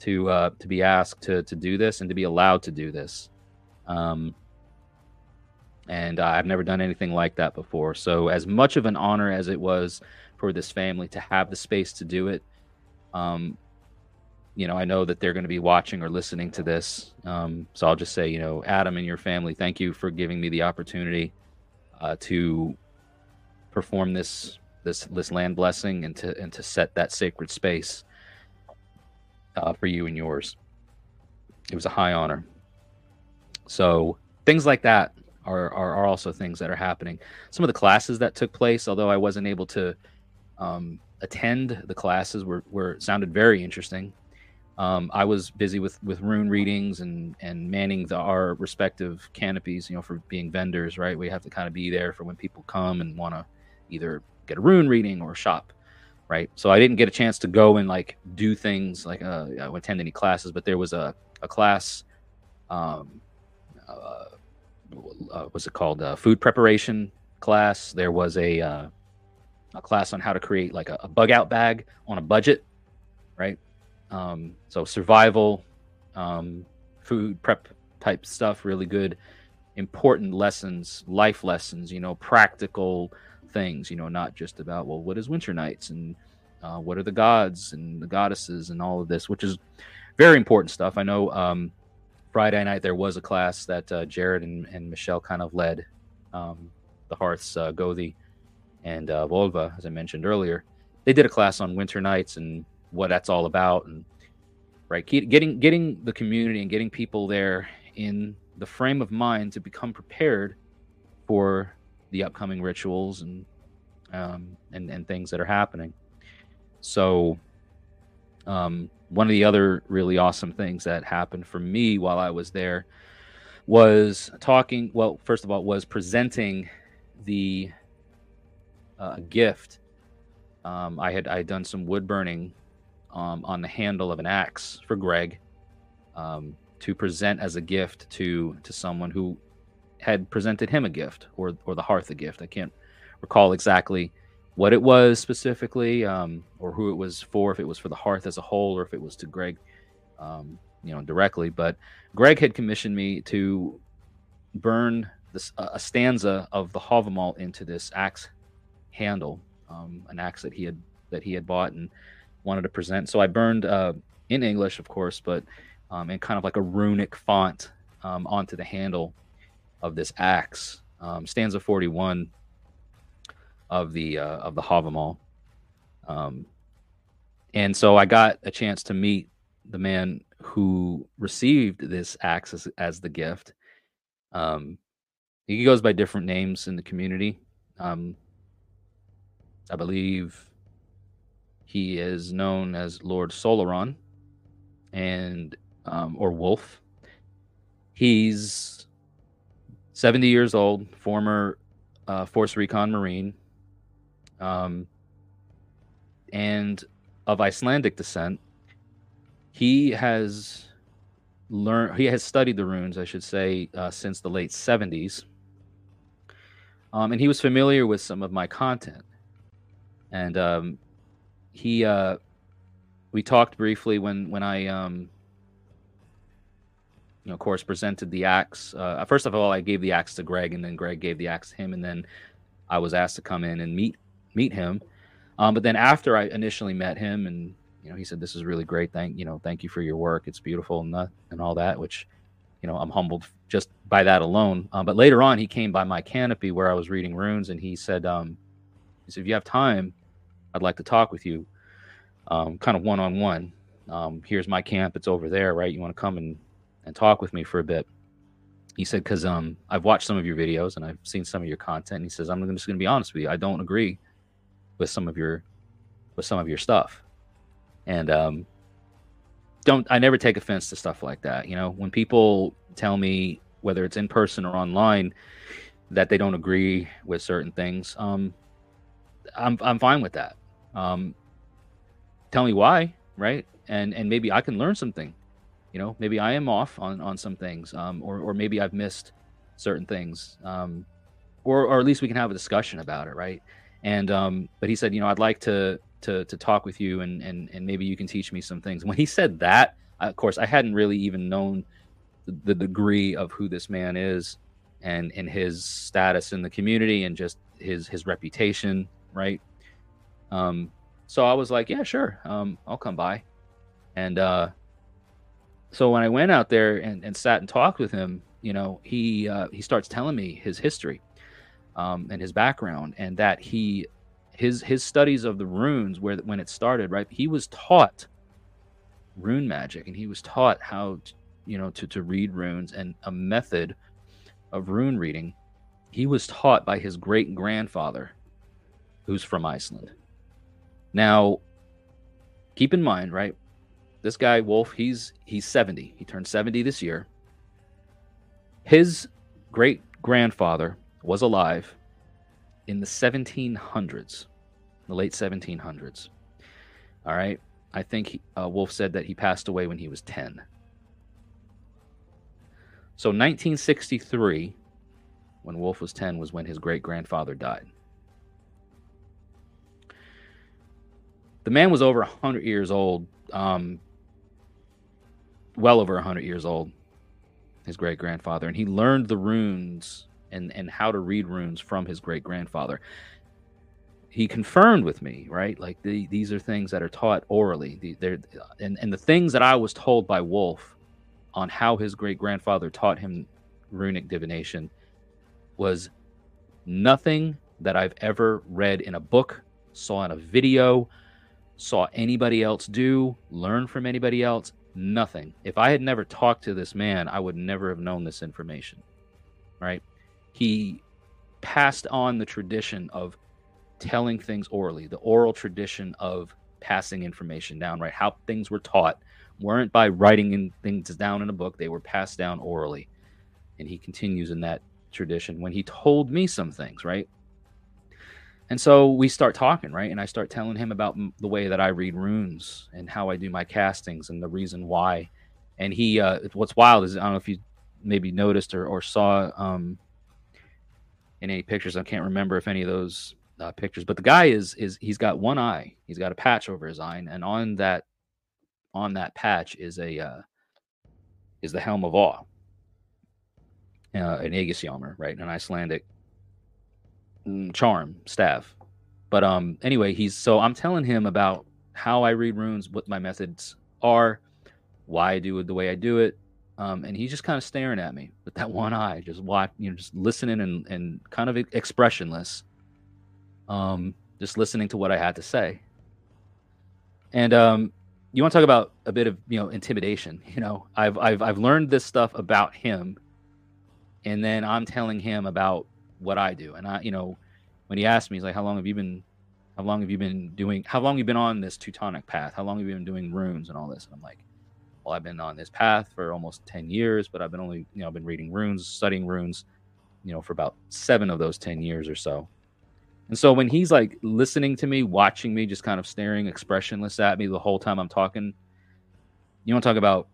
to uh, to be asked to to do this and to be allowed to do this. Um, and I've never done anything like that before. So, as much of an honor as it was for this family to have the space to do it, um, you know, I know that they're going to be watching or listening to this. Um, so I'll just say, you know, Adam and your family, thank you for giving me the opportunity uh, to perform this this this land blessing and to and to set that sacred space uh, for you and yours. It was a high honor. So things like that are, are, are also things that are happening. Some of the classes that took place, although I wasn't able to um, attend the classes, were, were sounded very interesting. Um, I was busy with with rune readings and and manning the, our respective canopies. You know, for being vendors, right? We have to kind of be there for when people come and want to either get a rune reading or shop, right? So I didn't get a chance to go and like do things like uh, attend any classes, but there was a a class. Um, uh, uh, it called? Uh, food preparation class. There was a uh, a class on how to create like a, a bug out bag on a budget, right? Um, so survival, um, food prep type stuff, really good, important lessons, life lessons. You know, practical things. You know, not just about well, what is winter nights and uh, what are the gods and the goddesses and all of this, which is very important stuff. I know um, Friday night there was a class that uh, Jared and, and Michelle kind of led. Um, the Hearths, uh, Gothi, and uh, Volva, as I mentioned earlier, they did a class on winter nights and what that's all about, and right, getting getting the community and getting people there in the frame of mind to become prepared for the upcoming rituals and um, and and things that are happening. So, um, one of the other really awesome things that happened for me while I was there was talking. Well, first of all, was presenting the uh, gift. Um, I had I had done some wood burning um, on the handle of an axe for Greg um, to present as a gift to to someone who had presented him a gift or or the hearth a gift. I can't recall exactly what it was specifically, um, or who it was for, if it was for the hearth as a whole, or if it was to Greg, um, you know, directly. But Greg had commissioned me to burn this a stanza of the Havamal into this axe handle, um, an axe that he had that he had bought and wanted to present. So I burned uh, in English, of course, but um, in kind of like a runic font um, onto the handle of this axe. Um, stanza forty one of the uh, of the Havamal. Um, and so I got a chance to meet the man who received this axe as, as the gift. Um, he goes by different names in the community. Um, I believe he is known as Lord Solaron, and um, or Wolf. He's 70 years old, former uh, Force Recon Marine, um, and of Icelandic descent. He has learned, he has studied the runes, I should say, uh, since the late 70s. Um, and he was familiar with some of my content. And um, he, uh, we talked briefly when when I um, you know, of course, presented the axe. Uh, first of all, I gave the axe to Greg, and then Greg gave the axe to him, and then I was asked to come in and meet meet him. Um, but then after I initially met him, and you know, he said, "This is really great. Thank you know, thank you for your work. It's beautiful and and all that." Which, you know, I'm humbled just by that alone. Um, but later on, he came by my canopy where I was reading runes, and he said, um, "He said, if you have time, I'd like to talk with you, um, kind of one on one. Here's my camp. It's over there, right? You want to come and and talk with me for a bit. He said, because um, I've watched some of your videos and I've seen some of your content. And he says, I'm just going to be honest with you. I don't agree with some of your with some of your stuff, and um, don't I never take offense to stuff like that. You know, when people tell me whether it's in person or online that they don't agree with certain things, um, I'm I'm fine with that. Um, tell me why, right? And and maybe I can learn something you know maybe i am off on on some things um, or or maybe i've missed certain things um, or or at least we can have a discussion about it right? And um, but he said you know i'd like to to to talk with you and and and maybe you can teach me some things. When he said that of course i hadn't really even known the, the degree of who this man is and and his status in the community and just his his reputation right? Um so i was like yeah sure um i'll come by. And uh so when I went out there and, and sat and talked with him, you know, he uh, he starts telling me his history um, and his background, and that he his his studies of the runes, where when it started, right, he was taught rune magic, and he was taught how, to, you know, to to read runes and a method of rune reading. He was taught by his great grandfather, who's from Iceland. Now, keep in mind, right? This guy Wolf, he's he's 70. He turned 70 this year. His great grandfather was alive in the 1700s, the late 1700s. All right. I think he, uh, Wolf said that he passed away when he was 10. So 1963, when Wolf was 10, was when his great grandfather died. The man was over 100 years old um, well over 100 years old, his great grandfather, and he learned the runes and, and how to read runes from his great grandfather. He confirmed with me, right? Like the, these are things that are taught orally. The, they're, and, and the things that I was told by Wolf on how his great grandfather taught him runic divination was nothing that I've ever read in a book, saw in a video, saw anybody else do, learn from anybody else nothing. If I had never talked to this man, I would never have known this information. Right? He passed on the tradition of telling things orally, the oral tradition of passing information down, right? How things were taught weren't by writing in things down in a book, they were passed down orally. And he continues in that tradition when he told me some things, right? And so we start talking, right? And I start telling him about the way that I read runes and how I do my castings and the reason why. And he, uh, what's wild is I don't know if you maybe noticed or, or saw um, in any pictures. I can't remember if any of those uh, pictures, but the guy is is he's got one eye. He's got a patch over his eye, and on that on that patch is a uh, is the helm of awe, uh, an Aegishjálmur, right, an Icelandic charm staff. But um, anyway, he's so I'm telling him about how I read runes, what my methods are, why I do it the way I do it, um, and he's just kind of staring at me with that one eye, just watch, you know, just listening and and kind of expressionless, um, just listening to what I had to say. And um, you want to talk about a bit of you know intimidation? You know, I've I've I've learned this stuff about him, and then I'm telling him about what I do. And I, you know, when he asked me, he's like, "How long have you been? How long have you been doing? How long have you been on this Teutonic path? How long have you been doing runes and all this?" And I'm like, well, I've been on this path for almost 10 years, but I've been only, you know, I've been reading runes, studying runes, you know, for about seven of those 10 years or so. And so when he's like listening to me, watching me, just kind of staring expressionless at me the whole time I'm talking, you want to talk about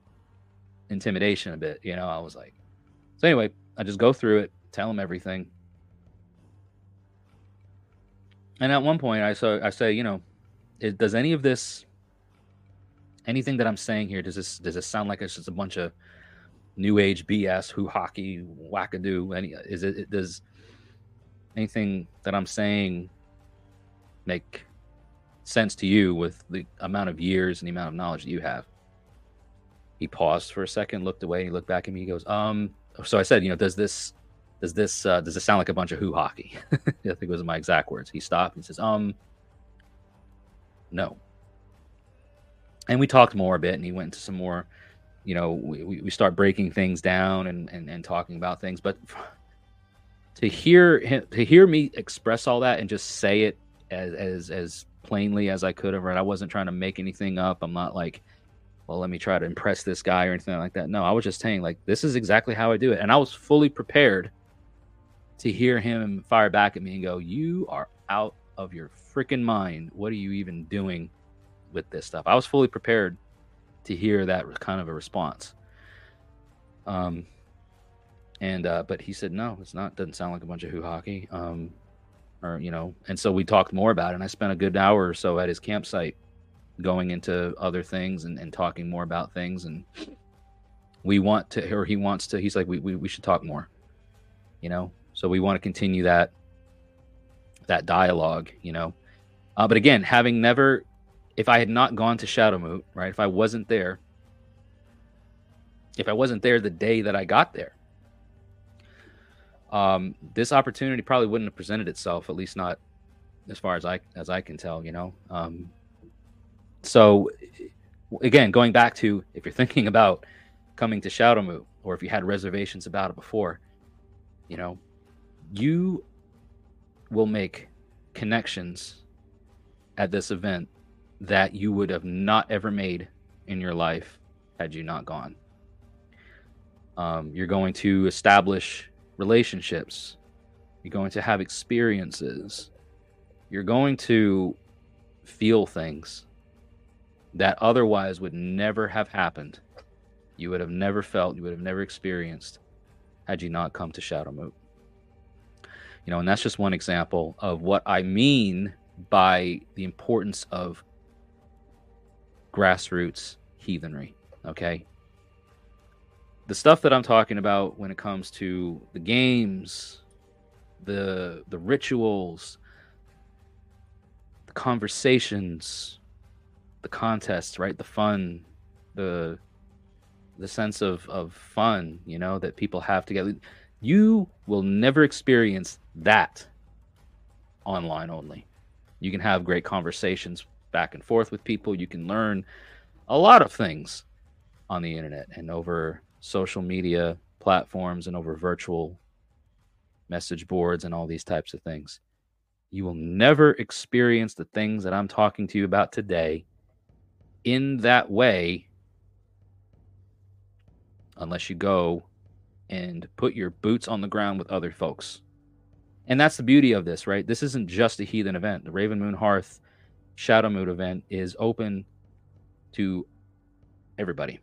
intimidation a bit, you know? I was like, so anyway, I just go through it, tell him everything. And at one point, I so I say, you know, is, does any of this anything that I'm saying here, does this does this sound like it's just a bunch of new age BS, who hockey, wackadoo? Any is it, it does anything that I'm saying make sense to you with the amount of years and the amount of knowledge that you have? He paused for a second, looked away, and he looked back at me. He goes, "Um." So I said, "You know, does this, does this, uh, does this sound like a bunch of who hockey?" I think was my exact words. He stopped and says, "Um, no." and we talked more a bit and he went into some more you know we, we start breaking things down and, and and talking about things but to hear him to hear me express all that and just say it as as as plainly as i could have right i wasn't trying to make anything up i'm not like well let me try to impress this guy or anything like that no i was just saying like this is exactly how i do it and i was fully prepared to hear him fire back at me and go you are out of your freaking mind what are you even doing with this stuff. I was fully prepared to hear that kind of a response. Um, and uh, but he said no, it's not. Doesn't sound like a bunch of hoo hockey." Um, or you know, and so we talked more about it. And I spent a good hour or so at his campsite, going into other things and, and talking more about things. And we want to, or he wants to. He's like, we we, we should talk more. You know, so we want to continue that that dialogue. You know, uh, but again, having never if I had not gone to Shadowmoot, right? If I wasn't there, if I wasn't there the day that I got there, um, this opportunity probably wouldn't have presented itself, at least not as far as I as I can tell, you know. Um, so again, going back to if you're thinking about coming to Shadowmoot, or if you had reservations about it before, you know, you will make connections at this event that you would have not ever made in your life had you not gone. Um, you're going to establish relationships. You're going to have experiences. You're going to feel things that otherwise would never have happened. You would have never felt, you would have never experienced had you not come to Shadow Shadowmoot. You know, and that's just one example of what I mean by the importance of grassroots heathenry. Okay. The stuff that I'm talking about when it comes to the games, the the rituals, the conversations, the contests, right? The fun, the the sense of of fun, you know, that people have together. You will never experience that online only. You can have great conversations back and forth with people. You can learn a lot of things on the internet and over social media platforms and over virtual message boards and all these types of things. You will never experience the things that I'm talking to you about today in that way unless you go and put your boots on the ground with other folks. And that's the beauty of this, right? This isn't just a heathen event. The Raven Moon Hearth Shadowmoot event is open to everybody.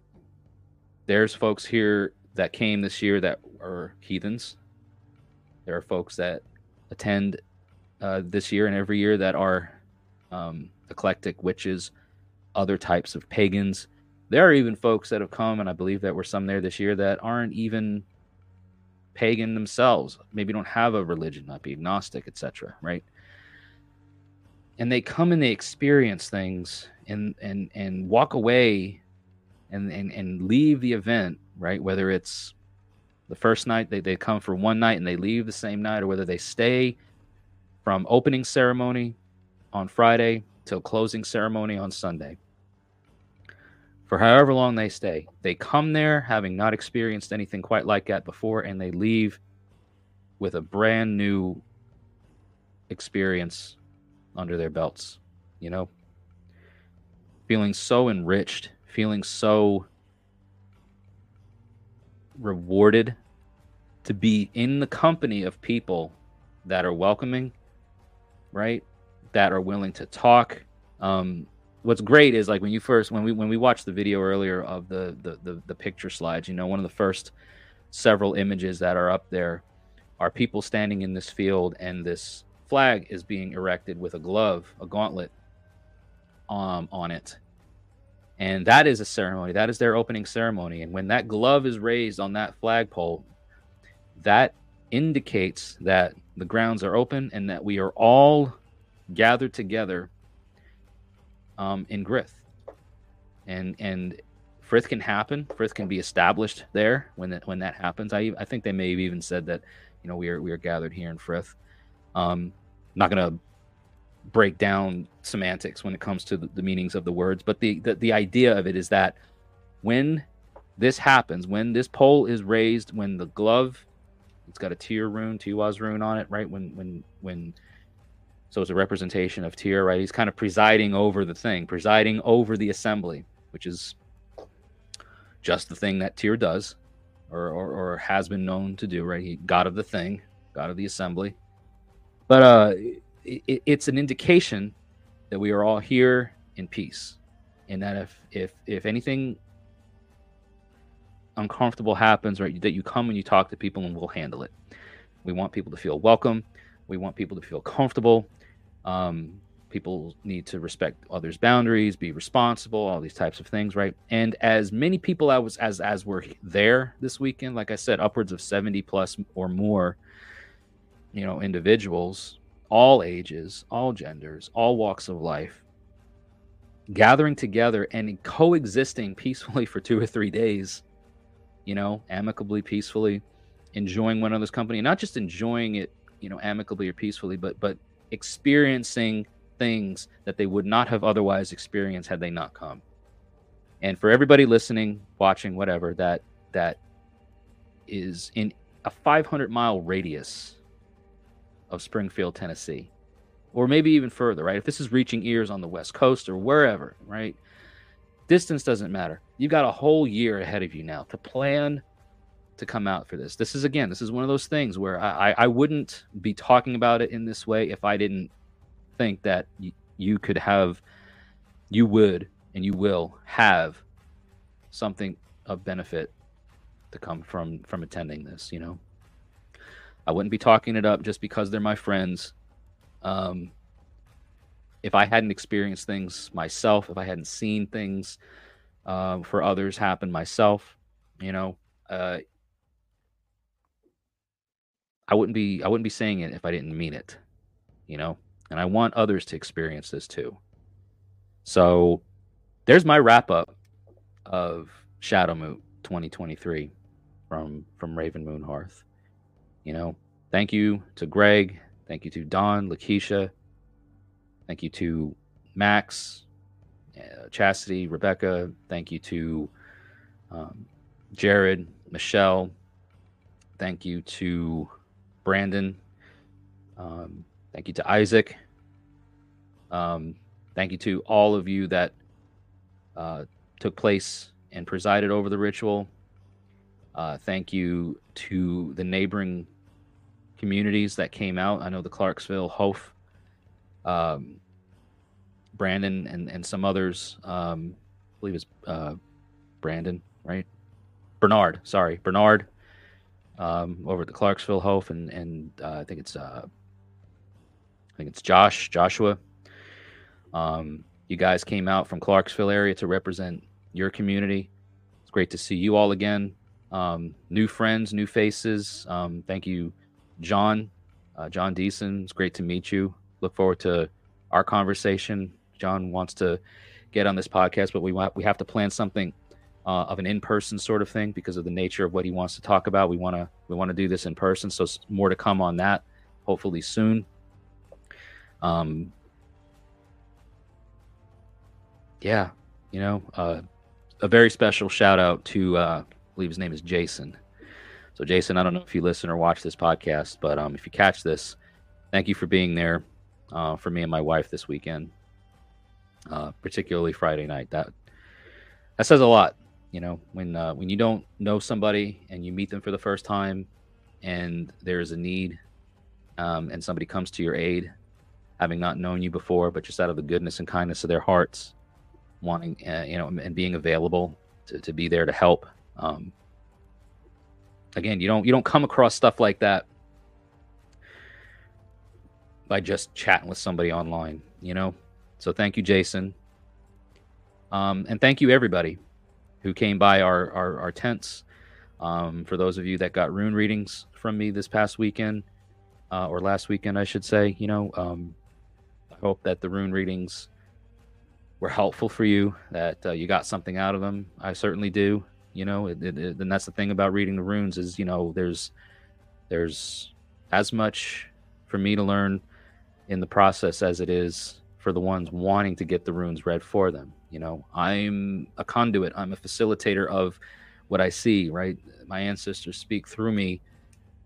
There's folks here that came this year that are heathens. There are folks that attend uh, this year and every year that are um, eclectic witches, other types of pagans. There are even folks that have come, and I believe that were some there this year that aren't even pagan themselves. Maybe don't have a religion, not be agnostic, etc. Right? and they come and they experience things and and and walk away and and, and leave the event right whether it's the first night they, they come for one night and they leave the same night or whether they stay from opening ceremony on friday till closing ceremony on sunday for however long they stay they come there having not experienced anything quite like that before and they leave with a brand new experience under their belts, you know? Feeling so enriched, feeling so rewarded to be in the company of people that are welcoming, right? That are willing to talk. Um, what's great is like when you first when we when we watched the video earlier of the the the, the picture slides, you know, one of the first several images that are up there are people standing in this field and this flag is being erected with a glove, a gauntlet um, on it. And that is a ceremony. That is their opening ceremony. And when that glove is raised on that flagpole, that indicates that the grounds are open and that we are all gathered together um, in Grith. And and Frith can happen. Frith can be established there when that when that happens. I I think they may have even said that, you know, we are we are gathered here in Frith. Um, not gonna break down semantics when it comes to the, the meanings of the words, but the, the the idea of it is that when this happens, when this pole is raised, when the glove, it's got a Tyr rune, Tiwaz rune on it, right? When when when so it's a representation of Tyr, right? He's kind of presiding over the thing, presiding over the assembly, which is just the thing that Tyr does, or, or, or has been known to do, right? He God of the thing, God of the assembly. But uh, it, it's an indication that we are all here in peace, and that if if if anything uncomfortable happens, right, that you come and you talk to people, and we'll handle it. We want people to feel welcome. We want people to feel comfortable. Um, people need to respect others' boundaries, be responsible, all these types of things, right? And as many people I was as as were there this weekend, like I said, upwards of 70 plus or more, you know, individuals, all ages, all genders, all walks of life, gathering together and coexisting peacefully for two or three days, you know, amicably, peacefully, enjoying one another's company, not just enjoying it, you know, amicably or peacefully, but but experiencing things that they would not have otherwise experienced had they not come. And for everybody listening, watching, whatever, that that is in a 500 mile radius of Springfield, Tennessee, or maybe even further, right? If this is reaching ears on the West Coast or wherever, right? Distance doesn't matter. You've got a whole year ahead of you now to plan to come out for this. This is again, this is one of those things where I, I wouldn't be talking about it in this way if I didn't think that y- you could have, you would, and you will have something of benefit to come from from attending this. You know, I wouldn't be talking it up just because they're my friends. Um, if I hadn't experienced things myself, if I hadn't seen things uh, for others happen myself, you know, uh, I wouldn't be I wouldn't be saying it if I didn't mean it, you know. And I want others to experience this too. So there's my wrap up of Shadow Shadowmoot 2023 from from Raven Moon Hearth. You know, thank you to Greg, thank you to Don, Lakeisha, thank you to Max, uh, Chastity, Rebecca, thank you to um, Jared, Michelle, thank you to Brandon. Um, thank you to Isaac. Um, thank you to all of you that uh, took place and presided over the ritual. Uh, thank you to the neighboring communities that came out. I know the Clarksville, Hof, um, Brandon, and, and some others. Um, I believe it's uh, Brandon, right? Bernard, sorry, Bernard um, over at the Clarksville Hof, and and uh, I think it's uh, I think it's Josh Joshua. Um, you guys came out from Clarksville area to represent your community. It's great to see you all again. Um, new friends, new faces. Um, thank you, John, uh, John Deason. It's great to meet you. Look forward to our conversation. John wants to get on this podcast, but we want we have to plan something uh, of an in-person sort of thing because of the nature of what he wants to talk about. We want to we want to do this in person, so more to come on that, hopefully soon. Um, yeah, you know, uh, a very special shout out to uh, I believe his name is Jason. So Jason, I don't know if you listen or watch this podcast, but um, if you catch this, thank you for being there uh, for me and my wife this weekend, uh, particularly Friday night. That that says a lot You know, when uh, when you don't know somebody and you meet them for the first time, and there's a need, um, and somebody comes to your aid, having not known you before, but just out of the goodness and kindness of their hearts, wanting, uh, you know, and being available to, to be there to help. Um, again, you don't you don't come across stuff like that by just chatting with somebody online, you know. So thank you, Jason, um, and thank you everybody who came by our our, our tents. Um, for those of you that got rune readings from me this past weekend, uh, or last weekend, I should say, you know, um, I hope that the rune readings were helpful for you, that uh, you got something out of them. I certainly do. You know, it, it, it, and that's the thing about reading the runes is, you know, there's there's as much for me to learn in the process as it is for the ones wanting to get the runes read for them. You know, I'm a conduit. I'm a facilitator of what I see. Right, my ancestors speak through me,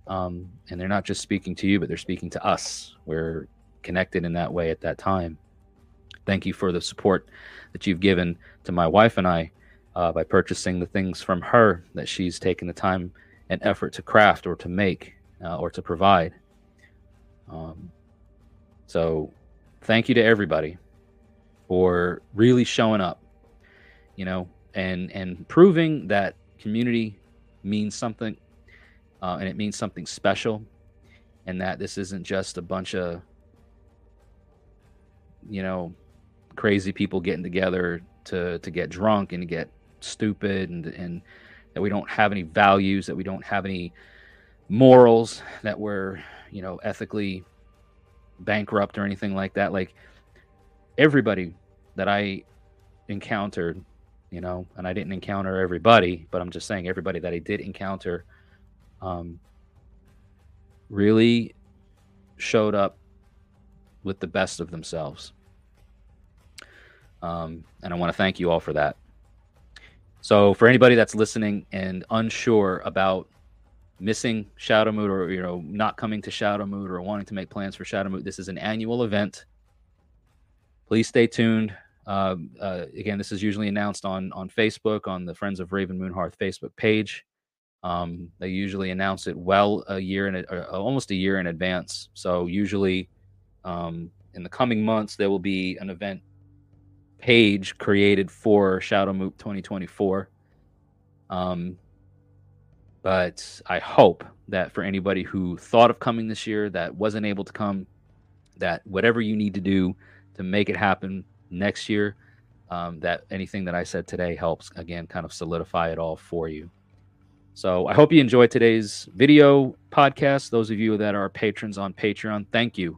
um, and they're not just speaking to you, but they're speaking to us. We're connected in that way at that time. Thank you for the support that you've given to my wife and I uh, by purchasing the things from her that she's taken the time and effort to craft or to make uh, or to provide. Um, so, thank you to everybody for really showing up, you know, and and proving that community means something, uh, and it means something special, and that this isn't just a bunch of, you know, crazy people getting together to to get drunk and to get stupid and and that we don't have any values that we don't have any morals that we're you know ethically bankrupt or anything like that. Like everybody that i encountered you know and i didn't encounter everybody but i'm just saying everybody that i did encounter um really showed up with the best of themselves um, and I want to thank you all for that. So, for anybody that's listening and unsure about missing Shadowmoot or you know not coming to Shadowmoot or wanting to make plans for Shadowmoot, this is an annual event. Please stay tuned. Uh, uh, again, this is usually announced on on Facebook on the Friends of Raven Moonhearth Facebook page. Um, they usually announce it well a year in a, uh, almost a year in advance. So usually, um, in the coming months, there will be an event page created for Shadowmoot 2024. Um, but I hope that for anybody who thought of coming this year that wasn't able to come, that whatever you need to do to make it happen next year, um, that anything that I said today helps again kind of solidify it all for you. So I hope you enjoyed today's video podcast. Those of you that are patrons on Patreon, thank you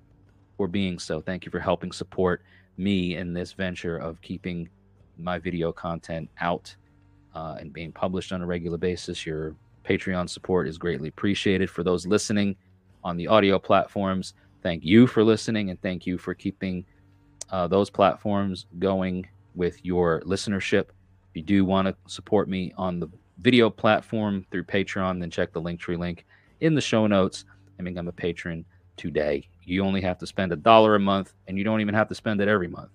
for being so. Thank you for helping support me in this venture of keeping my video content out uh, and being published on a regular basis. Your Patreon support is greatly appreciated. For those listening on the audio platforms, thank you for listening and thank you for keeping uh, those platforms going with your listenership. If you do want to support me on the video platform through Patreon, then check the Linktree link in the show notes and become a patron today. You only have to spend a dollar a month, and you don't even have to spend it every month.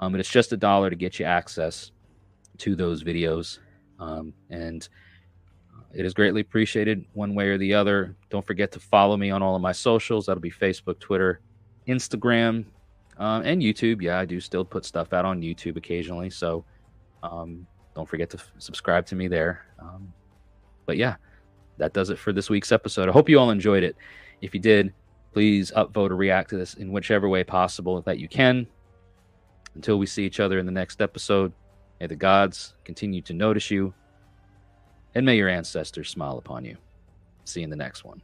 Um, it's just a dollar to get you access to those videos, um, and uh, it is greatly appreciated one way or the other. Don't forget to follow me on all of my socials. That'll be Facebook, Twitter, Instagram, um, and YouTube. Yeah, I do still put stuff out on YouTube occasionally, so um, don't forget to f- subscribe to me there. Um, but yeah, that does it for this week's episode. I hope you all enjoyed it. If you did, please upvote or react to this in whichever way possible that you can. Until we see each other in the next episode, may the gods continue to notice you, and may your ancestors smile upon you. See you in the next one.